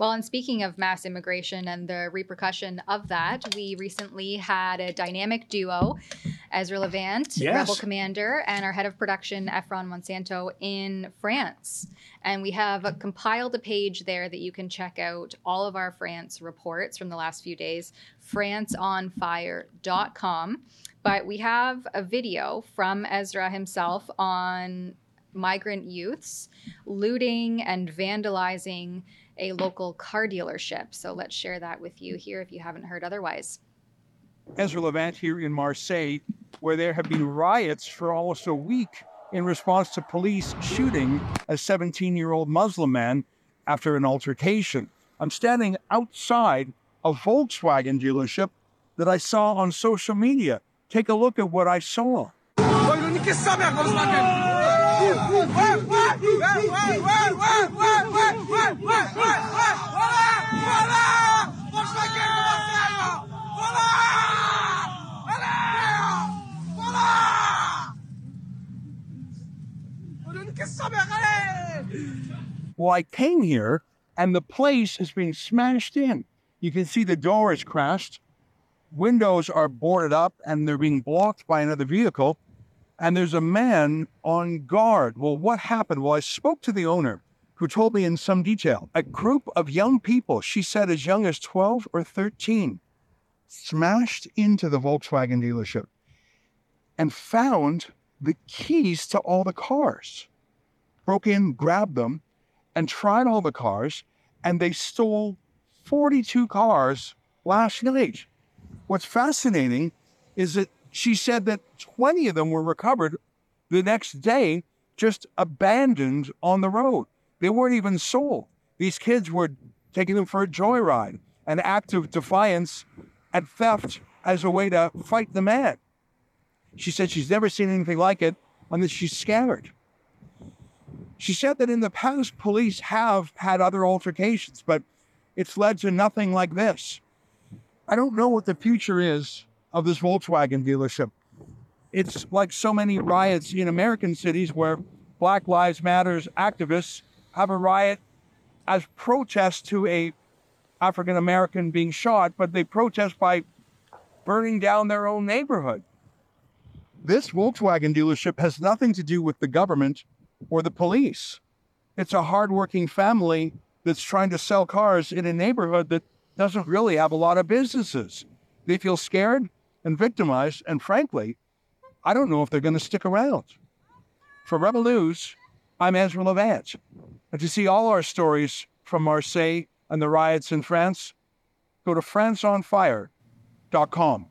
Speaker 2: Well, and speaking of mass immigration and the repercussion of that, we recently had a dynamic duo, Ezra Levant,
Speaker 1: Yes.
Speaker 2: Rebel Commander, and our head of production, Efron Monsanto, in France. And we have compiled a page there that you can check out all of our France reports from the last few days, franceonfire.com. But we have a video from Ezra himself on migrant youths looting and vandalizing a local car dealership. So let's share that with you here if you haven't heard otherwise.
Speaker 10: Ezra Levant here in Marseille, where there have been riots for almost a week in response to police shooting a 17 year old Muslim man after an altercation. I'm standing outside a Volkswagen dealership that I saw on social media. Take a look at what I saw. Well, I came here and the place has been smashed in. You can see the door is crashed, windows are boarded up, and they're being blocked by another vehicle. And there's a man on guard. Well, what happened? Well, I spoke to the owner who told me in some detail. A group of young people, she said as young as 12 or 13, smashed into the Volkswagen dealership and found the keys to all the cars broke in, grabbed them, and tried all the cars. and they stole 42 cars last night. What's fascinating is that she said that 20 of them were recovered the next day, just abandoned on the road. They weren't even sold. These kids were taking them for a joyride, an act of defiance and theft as a way to fight the man. She said she's never seen anything like it and that she's scared. She said that in the past, police have had other altercations, but it's led to nothing like this. I don't know what the future is of this Volkswagen dealership. It's like so many riots in American cities where Black Lives Matters activists have a riot as protest to a African American being shot, but they protest by burning down their own neighborhood. This Volkswagen dealership has nothing to do with the government or the police. It's a hardworking family that's trying to sell cars in a neighborhood that doesn't really have a lot of businesses. They feel scared and victimized, and frankly, I don't know if they're going to stick around. For Rebel News, I'm Ezra Levant. And to see all our stories from Marseille and the riots in France, go to franceonfire.com.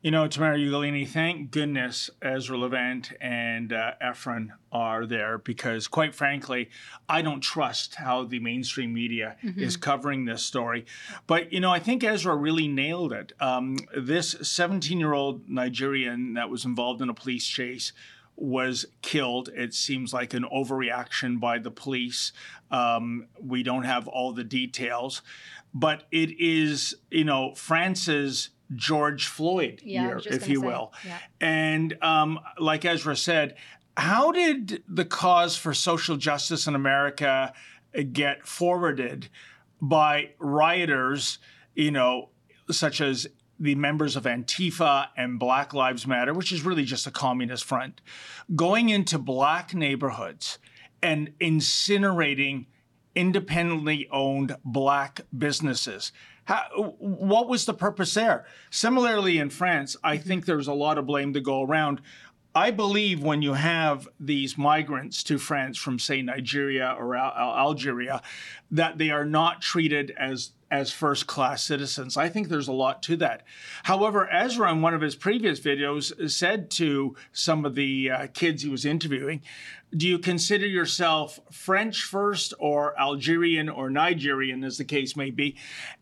Speaker 1: You know, Tamara Ugolini, thank goodness Ezra Levant and uh, Efron are there because, quite frankly, I don't trust how the mainstream media
Speaker 11: Mhm.
Speaker 1: is covering this story. But, you know, I think Ezra really nailed it. Um, this 17 year old Nigerian that was involved in a police chase was killed. It seems like an overreaction by the police. Um, we don't have all the details, but it is, you know, France's George Floyd
Speaker 2: Yeah,
Speaker 1: year, if you
Speaker 2: say,
Speaker 1: will.
Speaker 2: yeah.
Speaker 1: And um, like Ezra said, how did the cause for social justice in America get forwarded by rioters, you know, such as the members of Antifa and Black Lives Matter, which is really just a communist front, going into black neighborhoods and incinerating independently owned black businesses. How, what was the purpose there? Similarly, in France, I mm-hmm. think there's a lot of blame to go around. I believe when you have these migrants to France from, say, Nigeria or Al- Al- Algeria, that they are not treated as as first class citizens. I think there's a lot to that. However, Ezra, in one of his previous videos, said to some of the uh, kids he was interviewing, Do you consider yourself French first or Algerian or Nigerian, as the case may be?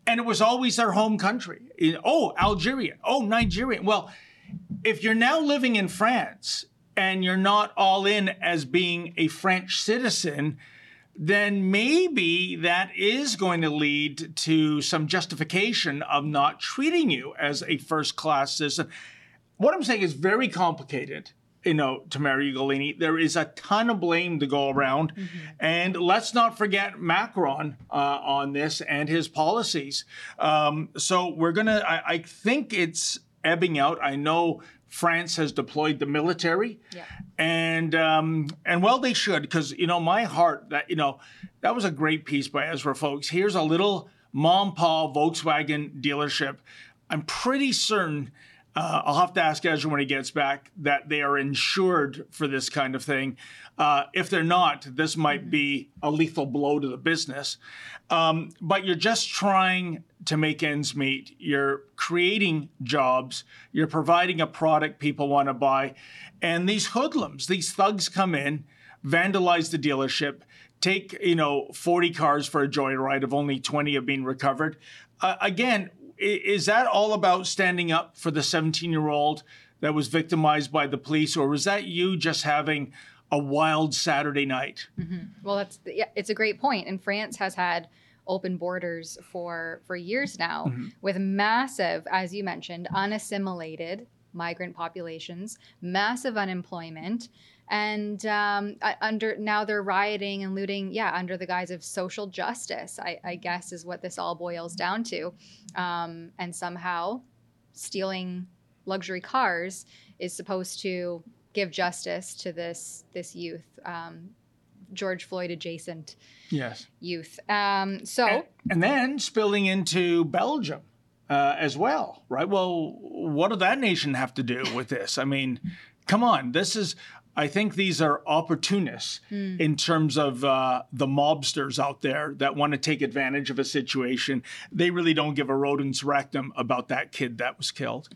Speaker 1: And it was always their home country. Oh, Algerian. Oh, Nigerian. Well, if you're now living in France and you're not all in as being a French citizen, then maybe that is going to lead to some justification of not treating you as a first class citizen. What I'm saying is very complicated. You know, Tamara Ugolini, there is a ton of blame to go around. And let's not forget Macron uh, on this and his policies. Um, so we're going to, I think it's ebbing out. I know France has deployed the military, and um, and well, they should because you know my heart that you know that was a great piece by Ezra, folks. Here's a little mom pa Volkswagen dealership. I'm pretty certain. Uh, I'll have to ask Ezra when he gets back that they are insured for this kind of thing. Uh, if they're not, this might be a lethal blow to the business. Um, but you're just trying to make ends meet. You're creating jobs. You're providing a product people want to buy. And these hoodlums, these thugs come in, vandalize the dealership, take, you know, 40 cars for a joyride of only 20 have been recovered. Uh, again, is that all about standing up for the 17 year old that was victimized by the police, or was that you just having a wild Saturday night?
Speaker 2: Mhm. Well, that's yeah, it's a great point. And France has had open borders for for years now,
Speaker 11: Mhm.
Speaker 2: with massive, as you mentioned, unassimilated migrant populations, massive unemployment, and um, under now they're rioting and looting. Yeah, under the guise of social justice, I, I guess is what this all boils down to. Um, and somehow, stealing luxury cars is supposed to give justice to this this youth. Um, George Floyd adjacent
Speaker 1: Yes.
Speaker 2: youth. Um, so
Speaker 1: and then spilling into Belgium uh, as well, right? Well, what did that nation have to do with this? I mean, come on, this is I think these are opportunists
Speaker 2: Hmm.
Speaker 1: in terms of uh, the mobsters out there that want to take advantage of a situation. They really don't give a rodent's rectum about that kid that was killed.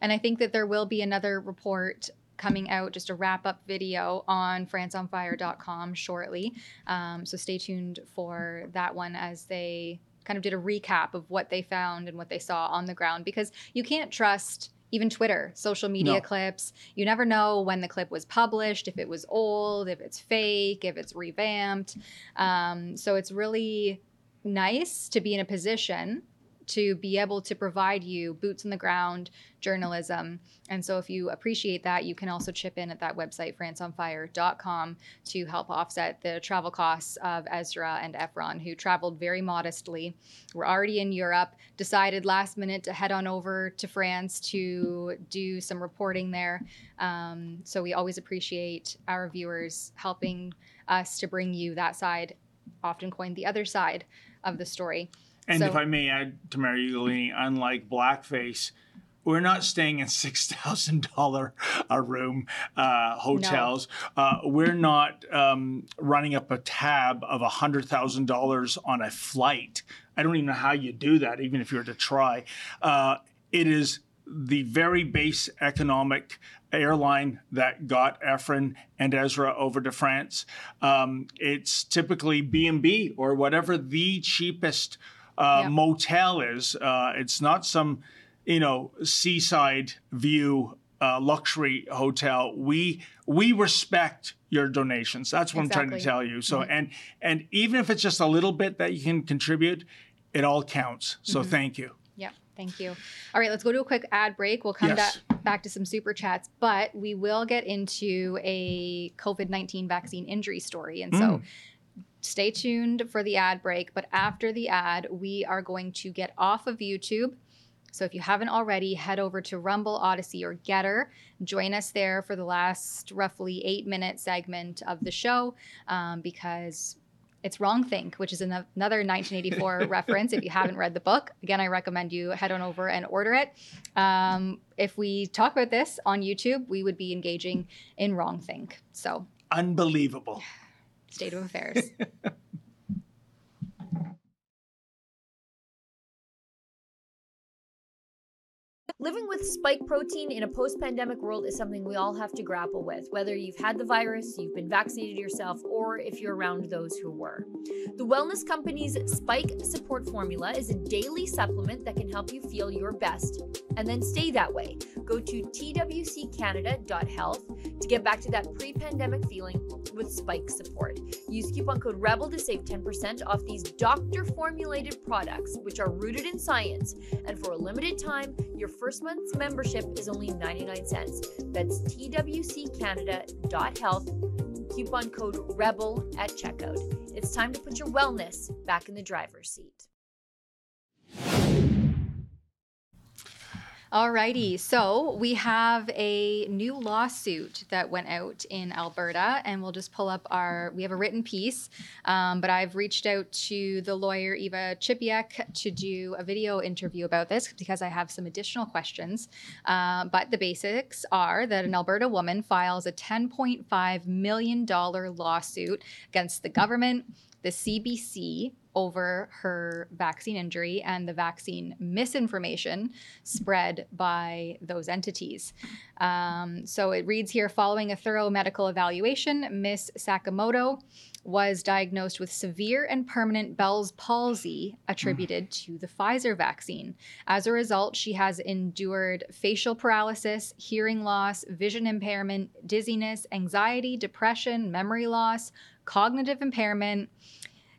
Speaker 2: And I think that there will be another report coming out, just a wrap up video on franceonfire.com shortly. Um, so stay tuned for that one as they kind of did a recap of what they found and what they saw on the ground because you can't trust even Twitter, social media
Speaker 1: No.
Speaker 2: clips. You never know when the clip was published, if it was old, if it's fake, if it's revamped. Um, so it's really nice to be in a position to be able to provide you boots on the ground journalism. And so if you appreciate that, you can also chip in at that website, franceonfire.com, to help offset the travel costs of Ezra and Efron, who traveled very modestly, were already in Europe, decided last minute to head on over to France to do some reporting there. Um, so we always appreciate our viewers helping us to bring you that side, often coined the other side of the story.
Speaker 1: And
Speaker 2: So-
Speaker 1: if I may add, Tamara Ugolini, unlike Blackface, we're not staying in *laughs* six thousand dollar a room uh, hotels. Uh, we're not um, running up a tab of hundred thousand dollars on a flight. I don't even know how you do that, even if you were to try. Uh, it is the very base economic airline that got Efron and Ezra over to France. Um, it's typically B and B or whatever the cheapest uh,
Speaker 2: Yeah.
Speaker 1: motel is. Uh, it's not some, you know, seaside view uh, luxury hotel. We we respect your donations. That's what I'm trying to tell you. So and and even if it's just a little bit that you can contribute, it all counts. So thank you.
Speaker 2: Yeah, thank you. All right, let's go to a quick ad break. We'll come
Speaker 1: Yes.
Speaker 2: da- back to some super chats, but we will get into a COVID 19 vaccine injury story. And so
Speaker 1: Mm.
Speaker 2: Stay tuned for the ad break. But after the ad, we are going to get off of YouTube. So if you haven't already, head over to Rumble, Odysee, or Gettr. Join us there for the last roughly eight minute segment of the show um, because it's Wrong Think, which is ano- another 1984 *laughs* reference. If you haven't read the book, again, I recommend you head on over and order it. Um, if we talk about this on YouTube, we would be engaging in Wrong Think. So,
Speaker 1: Unbelievable.
Speaker 2: State of affairs. *laughs*
Speaker 7: Living with spike protein in a post pandemic world is something we all have to grapple with, whether you've had the virus, you've been vaccinated yourself, or if you're around those who were. The wellness company's Spike Support Formula is a daily supplement that can help you feel your best and then stay that way. Go to twccanada.health to get back to that pre pandemic feeling with Spike Support. Use coupon code REBEL to save 10% off these doctor formulated products, which are rooted in science. And for a limited time, your first month's membership is only 99 cents. That's twccanada.health, coupon code REBEL at checkout. It's time to put your wellness back in the driver's seat.
Speaker 2: Alrighty, so we have a new lawsuit that went out in Alberta, and we'll just pull up our. We have a written piece, um, but I've reached out to the lawyer Eva Chipiuk to do a video interview about this because I have some additional questions. Uh, but the basics are that an Alberta woman files a $10.5 million lawsuit against the government, the CBC, over her vaccine injury and the vaccine misinformation spread by those entities. Um, so it reads here following a thorough medical evaluation, Miss Sakamoto was diagnosed with severe and permanent Bell's palsy attributed to the Pfizer vaccine. As a result, she has endured facial paralysis, hearing loss, vision impairment, dizziness, anxiety, depression, memory loss, cognitive impairment,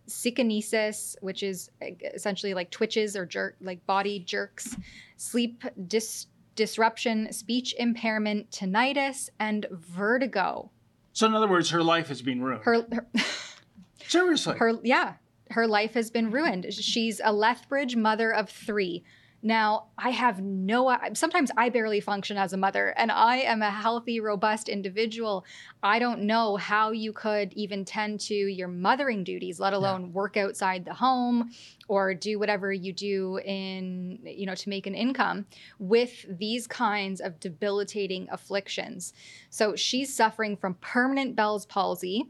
Speaker 2: synkinesis, which is essentially like twitches or jerk, like body jerks, sleep dis- disruption, speech impairment, tinnitus, and vertigo.
Speaker 1: So in other words, her life has been ruined.
Speaker 2: Her, her *laughs*
Speaker 1: Seriously.
Speaker 2: her yeah her life has been ruined she's a lethbridge mother of three Now, I have no, sometimes I barely function as a mother, and I am a healthy, robust individual. I don't know how you could even tend to your mothering duties, let alone yeah. work outside the home or do whatever you do in, you know, to make an income with these kinds of debilitating afflictions. So she's suffering from permanent Bell's palsy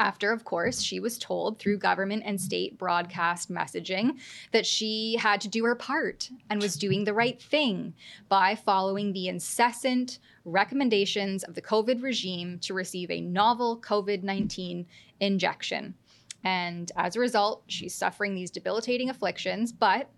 Speaker 2: after, of course, she was told through government and state broadcast messaging that she had to do her part and was doing the right thing by following the incessant recommendations of the COVID regime to receive a novel COVID 19 injection. And as a result, she's suffering these debilitating afflictions. But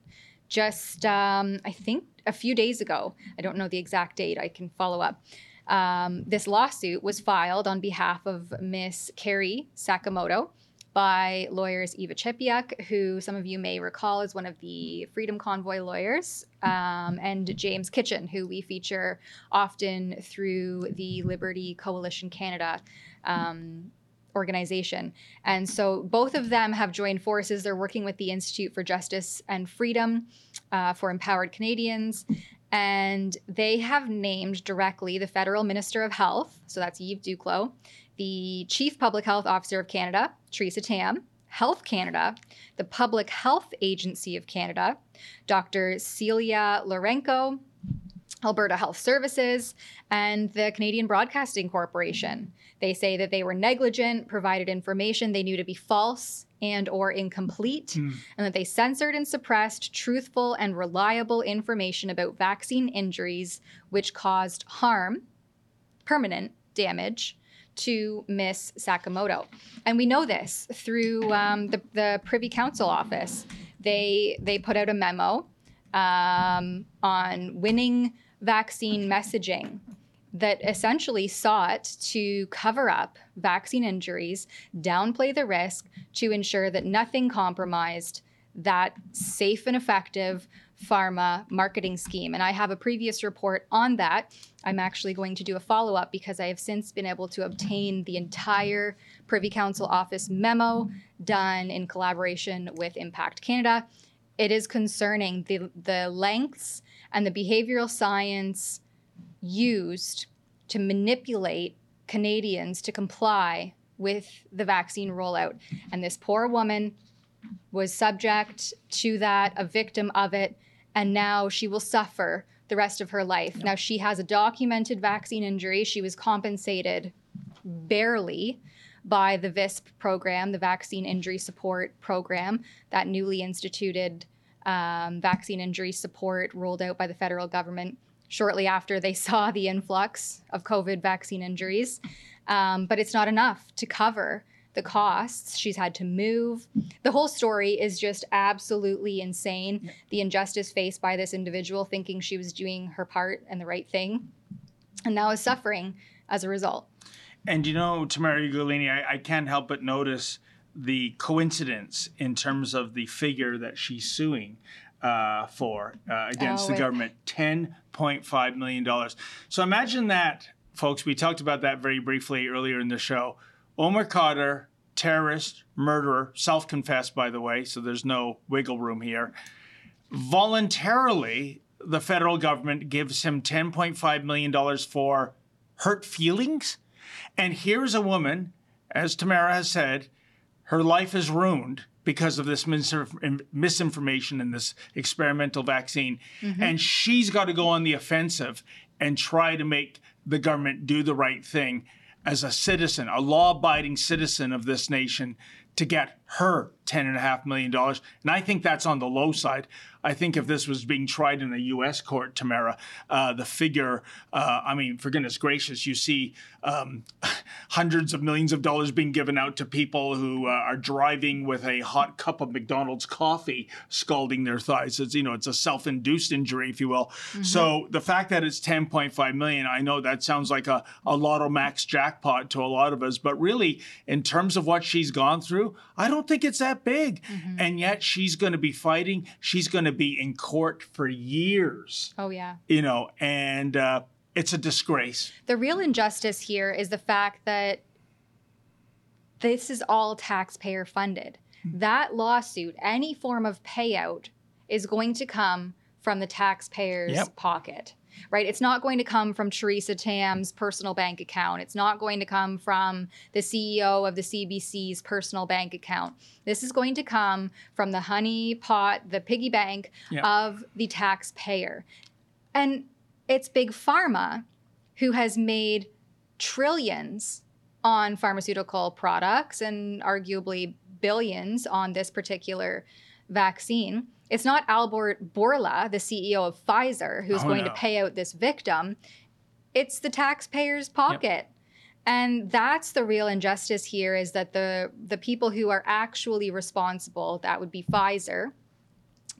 Speaker 2: just, um, I think, a few days ago, I don't know the exact date, I can follow up. Um, this lawsuit was filed on behalf of Miss Carrie Sakamoto by lawyers Eva Chipiuk, who some of you may recall is one of the Freedom Convoy lawyers, um, and James Kitchen, who we feature often through the Liberty Coalition Canada. Um, organization. And so both of them have joined forces. They're working with the Institute for Justice and Freedom uh, for Empowered Canadians and they have named directly the federal minister of health, so that's Yves Duclos, the chief public health officer of Canada, Theresa Tam, Health Canada, the Public Health Agency of Canada, Dr. Celia Lourenco, Alberta Health Services, and the Canadian Broadcasting Corporation. They say that they were negligent, provided information they knew to be false and or incomplete, mm. and that they censored and suppressed truthful and reliable information about vaccine injuries which caused harm, permanent damage to Miss Sakamoto. And we know this through um, the, the Privy Council office. They they put out a memo um, on winning vaccine messaging that essentially sought to cover up vaccine injuries, downplay the risk to ensure that nothing compromised that safe and effective pharma marketing scheme. And I have a previous report on that. I'm actually going to do a follow up because I have since been able to obtain the entire Privy Council office memo done in collaboration with Impact Canada. It is concerning the, the lengths and the behavioral science used to manipulate Canadians to comply with the vaccine rollout. And this poor woman was subject to that, a victim of it, and now she will suffer the rest of her life. Yep. Now she has a documented vaccine injury. She was compensated barely by the VISP program, the Vaccine Injury Support Program, that newly instituted um, vaccine injury support rolled out by the federal government shortly after they *laughs* saw the influx of COVID vaccine injuries. Um, but it's not enough to cover the costs. She's had to move. The whole story is just absolutely insane. The injustice faced by this individual thinking she was doing her part and the right thing, and now is suffering as a result.
Speaker 1: And you know, Tamara Ugolini, I, I can't help but notice the coincidence in terms of the figure that she's suing uh, for uh, against oh, the government $10.5 million. So imagine that, folks. We talked about that very briefly earlier in the show. Omar Khadr, terrorist, murderer, self confessed, by the way, so there's no wiggle room here. Voluntarily, the federal government gives him $10.5 million for hurt feelings. And here's a woman, as Tamara has said, her life is ruined because of this misinformation and this experimental vaccine. Mm-hmm. And she's got to go on the offensive and try to make the government do the right thing as a citizen, a law abiding citizen of this nation, to get her $10.5 million. And I think that's on the low side. I think if this was being tried in a U.S. court, Tamara, uh, the figure, uh, I mean, for goodness gracious, you see um, *laughs* hundreds of millions of dollars being given out to people who uh, are driving with a hot cup of McDonald's coffee, scalding their thighs. It's, you know, it's a self-induced injury, if you will. Mm-hmm. So the fact that it's 10.5 million, I know that sounds like a, a Lotto Max jackpot to a lot of us, but really, in terms of what she's gone through, I don't think it's that big. Mm-hmm. And yet she's going to be fighting. She's going to be in court for years.
Speaker 2: Oh, yeah.
Speaker 1: You know, and uh, it's a disgrace.
Speaker 2: The real injustice here is the fact that this is all taxpayer funded. Mm-hmm. That lawsuit, any form of payout, is going to come from the taxpayer's
Speaker 1: Yep.
Speaker 2: pocket. Right? It's not going to come from Theresa Tam's personal bank account. It's not going to come from the CEO of the CBC's personal bank account. This is going to come from the honey pot, the piggy bank
Speaker 1: Yeah.
Speaker 2: of the taxpayer. And it's Big Pharma who has made trillions on pharmaceutical products and arguably billions on this particular vaccine. It's not Albert Bourla, the CEO of Pfizer, who's
Speaker 1: Oh,
Speaker 2: going to pay out this victim. It's the taxpayer's pocket. And that's the real injustice here is that the the people who are actually responsible, that would be Pfizer,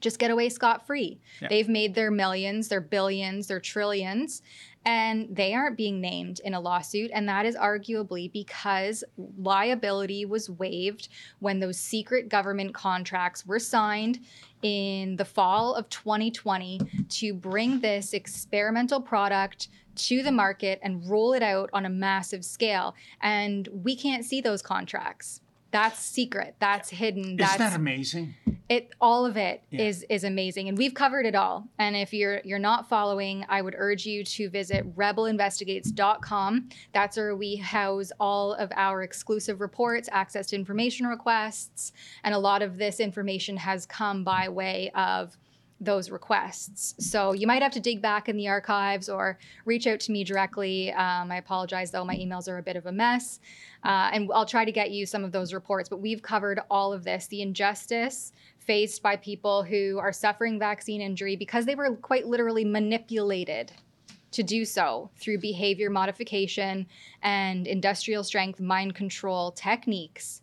Speaker 2: just get away scot free.
Speaker 1: Yeah.
Speaker 2: They've made their millions, their billions, their trillions, and they aren't being named in a lawsuit. And that is arguably because liability was waived when those secret government contracts were signed in the fall of 2020 to bring this experimental product to the market and roll it out on a massive scale. And we can't see those contracts. That's secret. That's hidden. That's
Speaker 1: Isn't that amazing?
Speaker 2: it all of it
Speaker 1: Yeah.
Speaker 2: is is amazing and we've covered it all and if you're you're not following i would urge you to visit rebelinvestigates.com that's where we house all of our exclusive reports access to information requests and a lot of this information has come by way of those requests. So you might have to dig back in the archives or reach out to me directly. Um, I apologize though, my emails are a bit of a mess. Uh, and I'll try to get you some of those reports. But we've covered all of this the injustice faced by people who are suffering vaccine injury because they were quite literally manipulated to do so through behavior modification and industrial strength mind control techniques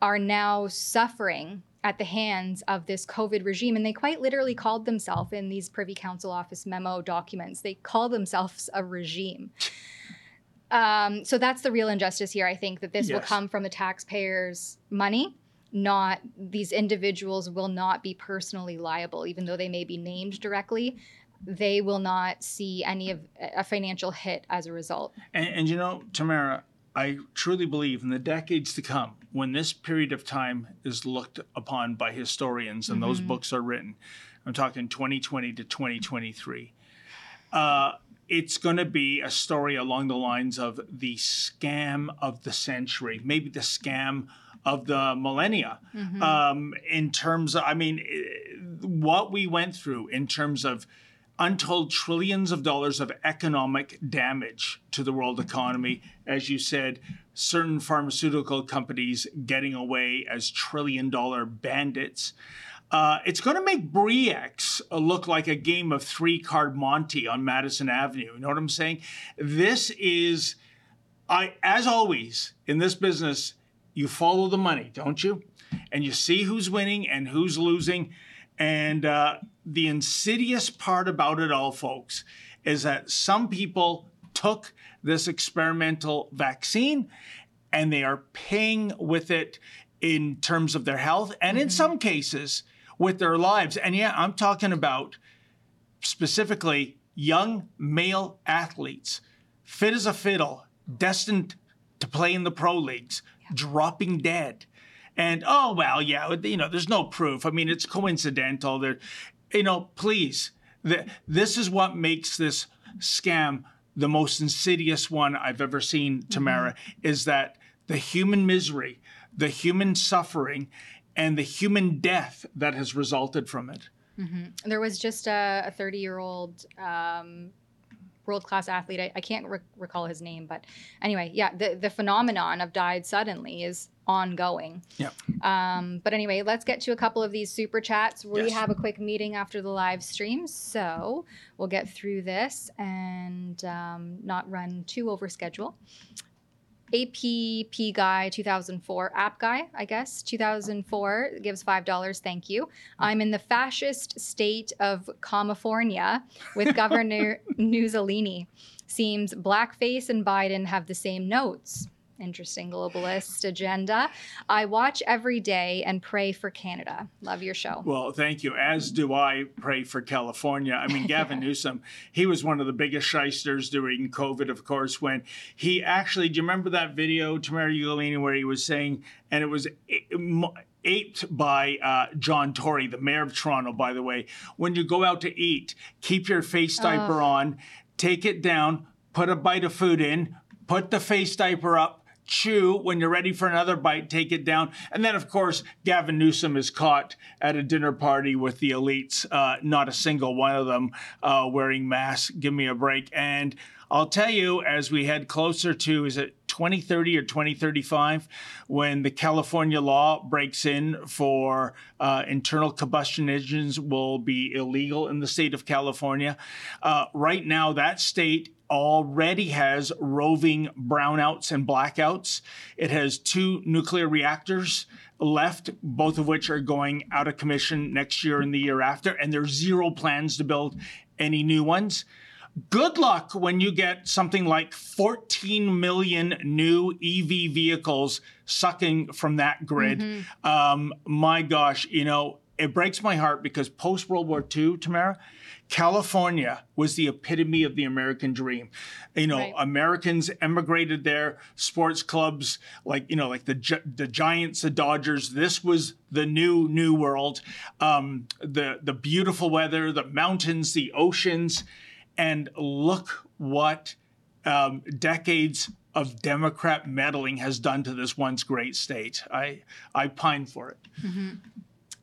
Speaker 2: are now suffering at the hands of this COVID regime. And they quite literally called themselves in these Privy Council Office memo documents, they call themselves a regime. Um, so that's the real injustice here. I think that this will come from the taxpayers' money, not these individuals will not be personally liable, even though they may be named directly. They will not see any of a financial hit as a result.
Speaker 1: And, and you know, Tamara, I truly believe in the decades to come, when this period of time is looked upon by historians and those
Speaker 2: Mhm.
Speaker 1: books are written, I'm talking 2020 to 2023, uh, it's going to be a story along the lines of the scam of the century, maybe the scam of the millennia.
Speaker 2: Mhm.
Speaker 1: Um, in terms of, I mean, eh, what we went through in terms of untold trillions of dollars of economic damage to the world economy. As you said, certain pharmaceutical companies getting away as trillion dollar bandits. Uh, it's going to make Bre-X look like a game of three card Monty on Madison Avenue. You know what I'm saying? This is, I as always in this business, you follow the money, don't you? And you see who's winning and who's losing. And uh, the insidious part about it all, folks, is that some people took this experimental vaccine and they are paying with it in terms of their health and in mm-hmm. some cases with their lives. And yeah, I'm talking about specifically young male athletes, fit as a fiddle, destined to play in the pro leagues, dropping dead. And oh well, yeah, you know, there's no proof. I mean, it's coincidental. There, you know, please, the, this is what makes this scam the most insidious one I've ever seen. Tamara is that the human misery, the human suffering, and the human death that has resulted from it.
Speaker 2: Mhm. There was just a 30 year old um, world class athlete. I, I can't re- recall his name, but anyway, yeah, the, the phenomenon of died suddenly is ongoing.
Speaker 1: Yeah.
Speaker 2: Um, but anyway, let's get to a couple of these super chats. We
Speaker 1: Yes.
Speaker 2: have a quick meeting after the live stream, so we'll get through this and um, not run too over schedule. APP guy 2004 app guy I guess 2004 gives five dollars thank you. I'm in the fascist state of California with *laughs* Governor Mussolini. Seems blackface and Biden have the same notes interesting globalist agenda I watch every day and pray for Canada love your show
Speaker 1: Well, thank you. As do I pray for California. I mean, *laughs* Gavin Newsom, he was one of the biggest shysters during COVID, of course, when he actually, do you remember that video, Tamara Ugolini, where he was saying, and it was aped by uh, John Tory, the mayor of Toronto, by the way. When you go out to eat, keep your face diaper on, take it down, put a bite of food in, put the face diaper up, chew. When you're ready for another bite, take it down. And then, of course, Gavin Newsom is caught at a dinner party with the elites, uh, not a single one of them uh, wearing masks. Give me a break. And I'll tell you, as we head closer to, is it 2030 or 2035, when the California law breaks in for uh, internal combustion engines will be illegal in the state of California. Uh, right now, that state already has roving brownouts and blackouts. It has two nuclear reactors left, both of which are going out of commission next year and the year after, and there's zero plans to build any new ones. Good luck when you get something like 14 million new EV vehicles sucking from that grid. Um, my gosh, you know, it breaks my heart because post World War II, Tamara, California was the epitome of the American dream. You know,
Speaker 2: Right.
Speaker 1: Americans emigrated there, sports clubs like, you know, like the the Giants, the Dodgers. This was the new new world. Um, the the beautiful weather, the mountains, the oceans, and look what um, decades of Democrat meddling has done to this once great state. I I pine for it.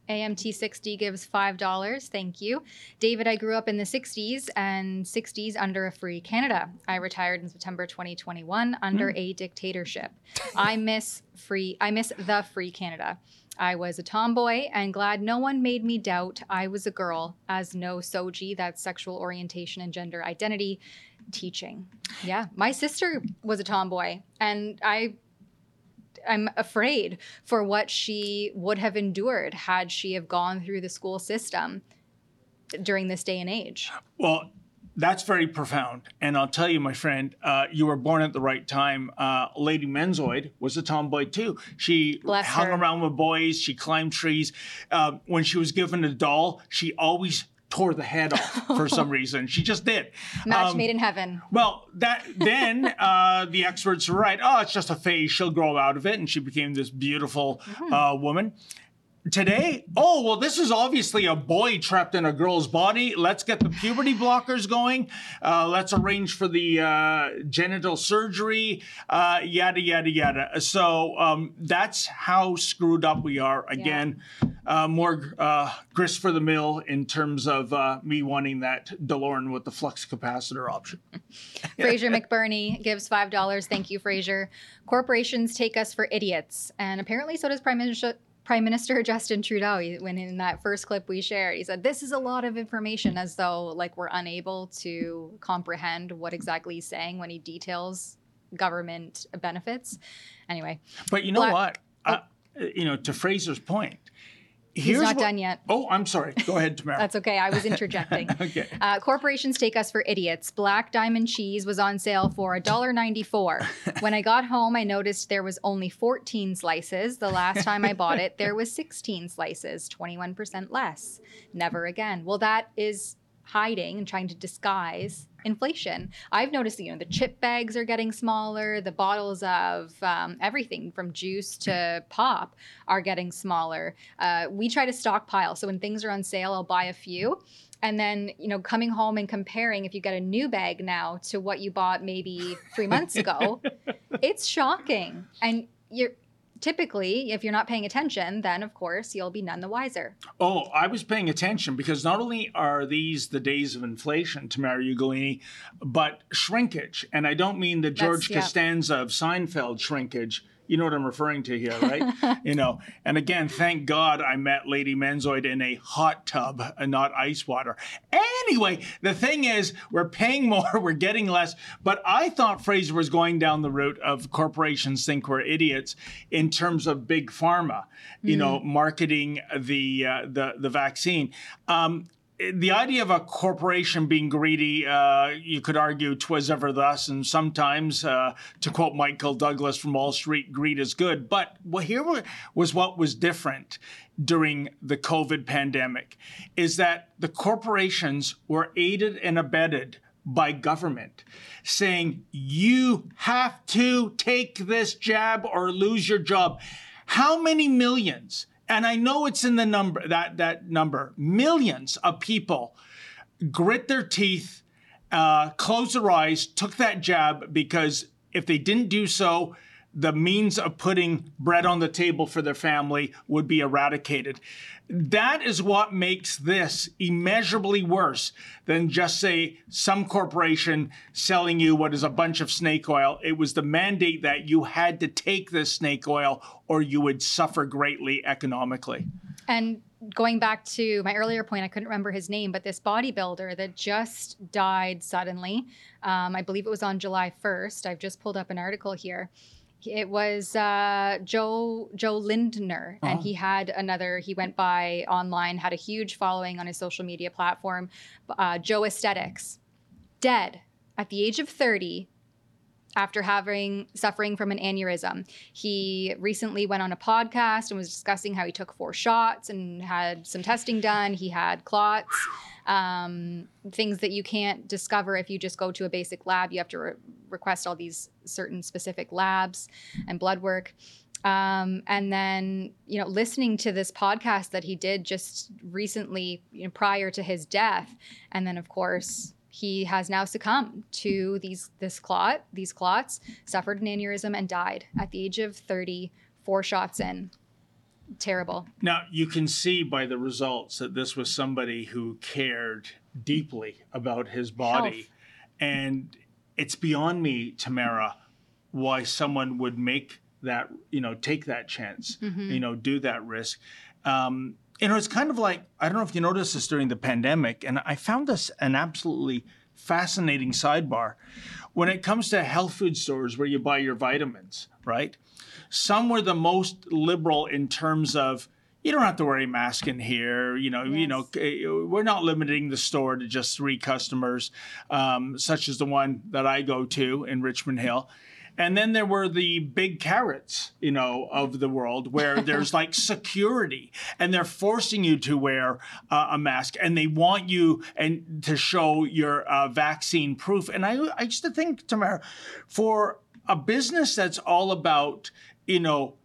Speaker 2: AMT60 gives $5. Thank you. David, I grew up in the 60s and 60s under a free Canada. I retired in September 2021 under a dictatorship. I miss free I miss the free Canada. I was a tomboy and glad no one made me doubt I was a girl as no SOGI, that's sexual orientation and gender identity teaching. Yeah, my sister was a tomboy and I I'm afraid for what she would have endured had she have gone through the school system during this day and age.
Speaker 1: Well, that's very profound. And I'll tell you, my friend, uh, you were born at the right time. Uh, Lady Menzoid was a tomboy too. She
Speaker 2: Bless
Speaker 1: hung
Speaker 2: her.
Speaker 1: around with boys. She climbed trees. Uh, when she was given a doll, she always tore the head off for some *laughs* reason. She just did.
Speaker 2: Match
Speaker 1: Um,
Speaker 2: made in heaven.
Speaker 1: Well, that then uh, the experts were right. Oh, it's just a phase. She'll grow out of it, and she became this beautiful uh, woman. Today, oh well, this is obviously a boy trapped in a girl's body. Let's get the puberty blockers going. Uh, let's arrange for the uh, genital surgery. Uh, yada yada yada. So um, that's how screwed up we are. Again, uh, more uh, grist for the mill in terms of uh, me wanting that DeLorean with the flux capacitor option. *laughs*
Speaker 2: Fraser McBurney gives five dollars. Thank you, Fraser. Corporations take us for idiots, and apparently so does Prime Minister. Prime Minister *laughs* Justin Trudeau, he- when in that first clip we shared, he said, This is a lot of information, as though like we're unable to comprehend what exactly he's saying when he details government benefits. Anyway,
Speaker 1: But you know
Speaker 2: Black-
Speaker 1: what? Uh, you know, to Fraser's point,
Speaker 2: he's
Speaker 1: here's
Speaker 2: not
Speaker 1: what-
Speaker 2: done yet.
Speaker 1: Oh, I'm sorry. Go ahead, *laughs* Tamara.
Speaker 2: That's okay. I was interjecting. *laughs*
Speaker 1: okay.
Speaker 2: Uh, corporations take us for idiots. Black diamond cheese was on sale for $1.94. *laughs* when I got home, I noticed there was only 14 slices. The last time I bought it, there was 16 slices, 21% less. Never again. Well, that is hiding and trying to disguise inflation. I've noticed, you know, the chip bags are getting smaller. The bottles of um, everything from juice to pop are getting smaller. Uh, we try to stockpile. So when things are on sale, I'll buy a few. And then, you know, coming home and comparing if you get a new bag now to what you bought maybe three months ago, *laughs* it's shocking. And you're typically, if you're not paying attention, then of course you'll be none the wiser.
Speaker 1: Oh, I was paying attention because not only are these the days of inflation, Tamara Ugolini, but shrinkage. And I don't mean the George
Speaker 2: yeah.
Speaker 1: Costanza of Seinfeld shrinkage. You know what I'm referring to here, right? *laughs* you know, and again, thank God I met Lady Menzoid in a hot tub and not ice water. Anyway, the thing is, we're paying more, *laughs* we're getting less. But I thought Fraser was going down the route of corporations think we're idiots in terms of big pharma, you know, marketing the uh, the the vaccine. Um, the idea of a corporation being greedy, uh, you could argue twas ever thus, and sometimes, uh, to quote Michael Douglas from Wall Street, greed is good. But well, here was what was different during the COVID pandemic, is that the corporations were aided and abetted by government saying, you have to take this jab or lose your job. How many millions and I know it's in the number that that number. Millions of people grit their teeth, uh, close their eyes, took that jab because if they didn't do so, the means of putting bread on the table for their family would be eradicated. That is what makes this immeasurably worse than just say some corporation selling you what is a bunch of snake oil. It was the mandate that you had to take this snake oil or you would suffer greatly economically.
Speaker 2: And going back to my earlier point, I couldn't remember his name, but this bodybuilder that just died suddenly, um, I believe it was on July 1st. I've just pulled up an article here. It was uh, Jo Jo Lindner, and
Speaker 1: Uh-huh.
Speaker 2: he had another. He went by online, had a huge following on his social media platform. Uh, Joesthetics, dead at the age of 30 after having suffering from an aneurysm. He recently went on a podcast and was discussing how he took four shots and had some testing done. He had clots, um, things that you can't discover if you just go to a basic lab. You have to re- request all these certain specific labs and blood work. Um, and then, you know, listening to this podcast that he did just recently, you know, prior to his death, and then of course he has now succumbed to these this clot, these clots, suffered an aneurysm and died at the age of 30, four shots in. Terrible.
Speaker 1: Now, you can see by the results that this was somebody who cared deeply about his body.
Speaker 2: Health.
Speaker 1: And it's beyond me, Tamara, why someone would make that, you know, take that chance,
Speaker 2: Mhm.
Speaker 1: you know, do that risk. Um, you know, it's kind of like, I don't know if you noticed this during the pandemic, and I found this an absolutely fascinating sidebar. When it comes to health food stores where you buy your vitamins, right? Some were the most liberal in terms of you don't have to wear a mask in here. You know, you know, eh, we're not limiting the store to just three customers, um, such as the one that I go to in Richmond Hill. And then there were the Big Carrots, you know, of the world where *laughs* there's like security and they're forcing you to wear uh, a mask and they want you and to show your uh, vaccine proof. And I, I used to think, Tamara, for a business that's all about, you know,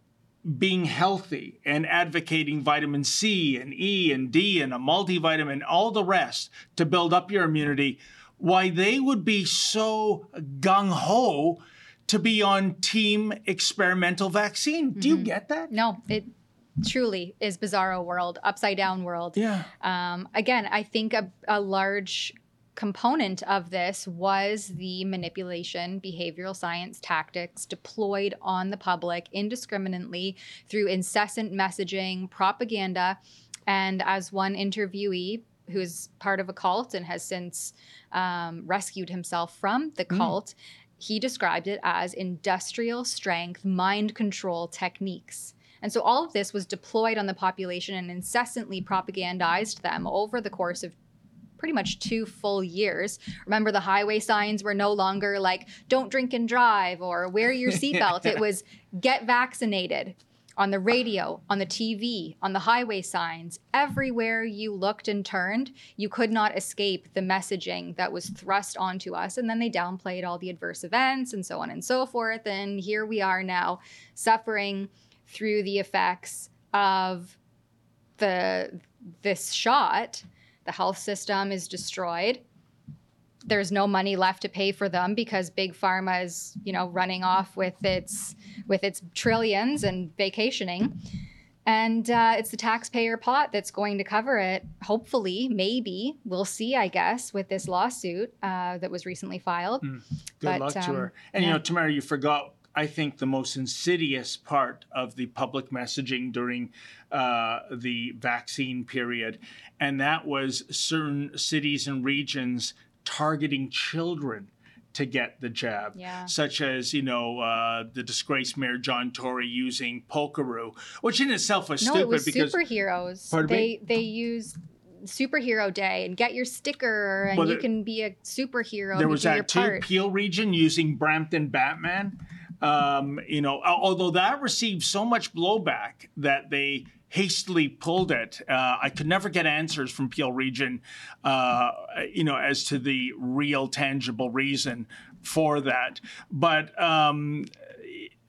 Speaker 1: being healthy and advocating vitamin C and E and D and a multivitamin, all the rest to build up your immunity, why they would be so gung ho to be on team experimental vaccine. Do you get that?
Speaker 2: No, it truly is bizarro world, upside down world.
Speaker 1: Yeah.
Speaker 2: Um, again, I think a, a large component of this was the manipulation, behavioral science tactics deployed on the public indiscriminately through incessant messaging, propaganda, and as one interviewee who's part of a cult and has since um, rescued himself from the
Speaker 11: Mm.
Speaker 2: cult, he described it as industrial strength mind control techniques. And so all of this was deployed on the population and incessantly propagandized them over the course of pretty much two full years. Remember, the highway signs were no longer like, don't drink and drive or wear your *laughs* seatbelt. it was get vaccinated on the radio, on the TV, on the highway signs. Everywhere you looked and turned, you could not escape the messaging that was thrust onto us. And then they downplayed all the adverse events and so on and so forth. And here we are now suffering through the effects of the this shot the health system is destroyed there's no money left to pay for them because big pharma is you know running off with its with its trillions and vacationing and uh, it's the taxpayer pot that's going to cover it hopefully maybe we'll see i guess with this lawsuit uh, that was recently filed
Speaker 1: Good
Speaker 2: But,
Speaker 1: luck to
Speaker 2: um,
Speaker 1: her. And
Speaker 2: yeah.
Speaker 1: you know, Tamara, you forgot. I think the most insidious part of the public messaging during uh, the vaccine period, and that was certain cities and regions targeting children to get the jab,
Speaker 2: Yeah.
Speaker 1: such as you know uh, the disgraced Mayor John Tory using Polkaroo, which in itself was
Speaker 2: no
Speaker 1: stupid
Speaker 2: it was
Speaker 1: because
Speaker 2: superheroes they
Speaker 1: me?
Speaker 2: they used superhero day and get your sticker and
Speaker 1: Well,
Speaker 2: you can be a superhero
Speaker 1: there was
Speaker 2: you do your
Speaker 1: that too
Speaker 2: part.
Speaker 1: Peel region using Brampton Batman. Um, you know, although that received so much blowback that they hastily pulled it. Uh, I could never get answers from Peel region, uh, you know, as to the real tangible reason for that. But um,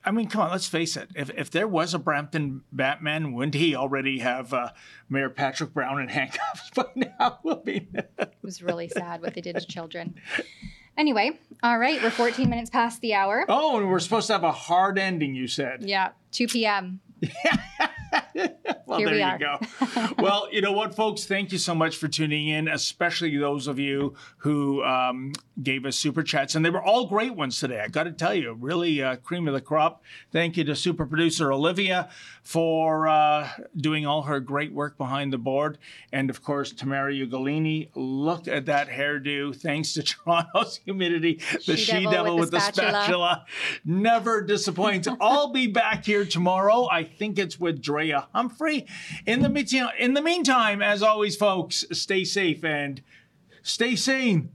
Speaker 1: I mean, come on, let's face it. If, if there was a Brampton Batman, wouldn't he already have uh, Mayor Patrick Brown in handcuffs *laughs* by now? *laughs* I mean,
Speaker 2: It was really sad what they did to children. *laughs* Anyway, all right, we're 14 minutes past the hour.
Speaker 1: oh, and we're supposed to have a hard ending, you said.
Speaker 2: Yeah, 2 p.m. *laughs*
Speaker 1: Well,
Speaker 2: Here
Speaker 1: there
Speaker 2: we
Speaker 1: you
Speaker 2: are.
Speaker 1: go. *laughs* well, you know what, folks? Thank you so much for tuning in, especially those of you who um, gave us super chats. And they were all great ones today. I got to tell you, really uh, cream of the crop. Thank you to super producer Olivia for uh, doing all her great work behind the board. And of course, Tamara Ugolini. Look at that hairdo. Thanks to *laughs* Toronto's humidity, the she,
Speaker 2: She-Devil
Speaker 1: devil with
Speaker 2: with
Speaker 1: the
Speaker 2: the spatula.
Speaker 1: spatula never disappoints. I'll be back here tomorrow. I think it's with Drea Humphrey. In the meantime, in the meantime, as always, folks, stay safe and stay sane.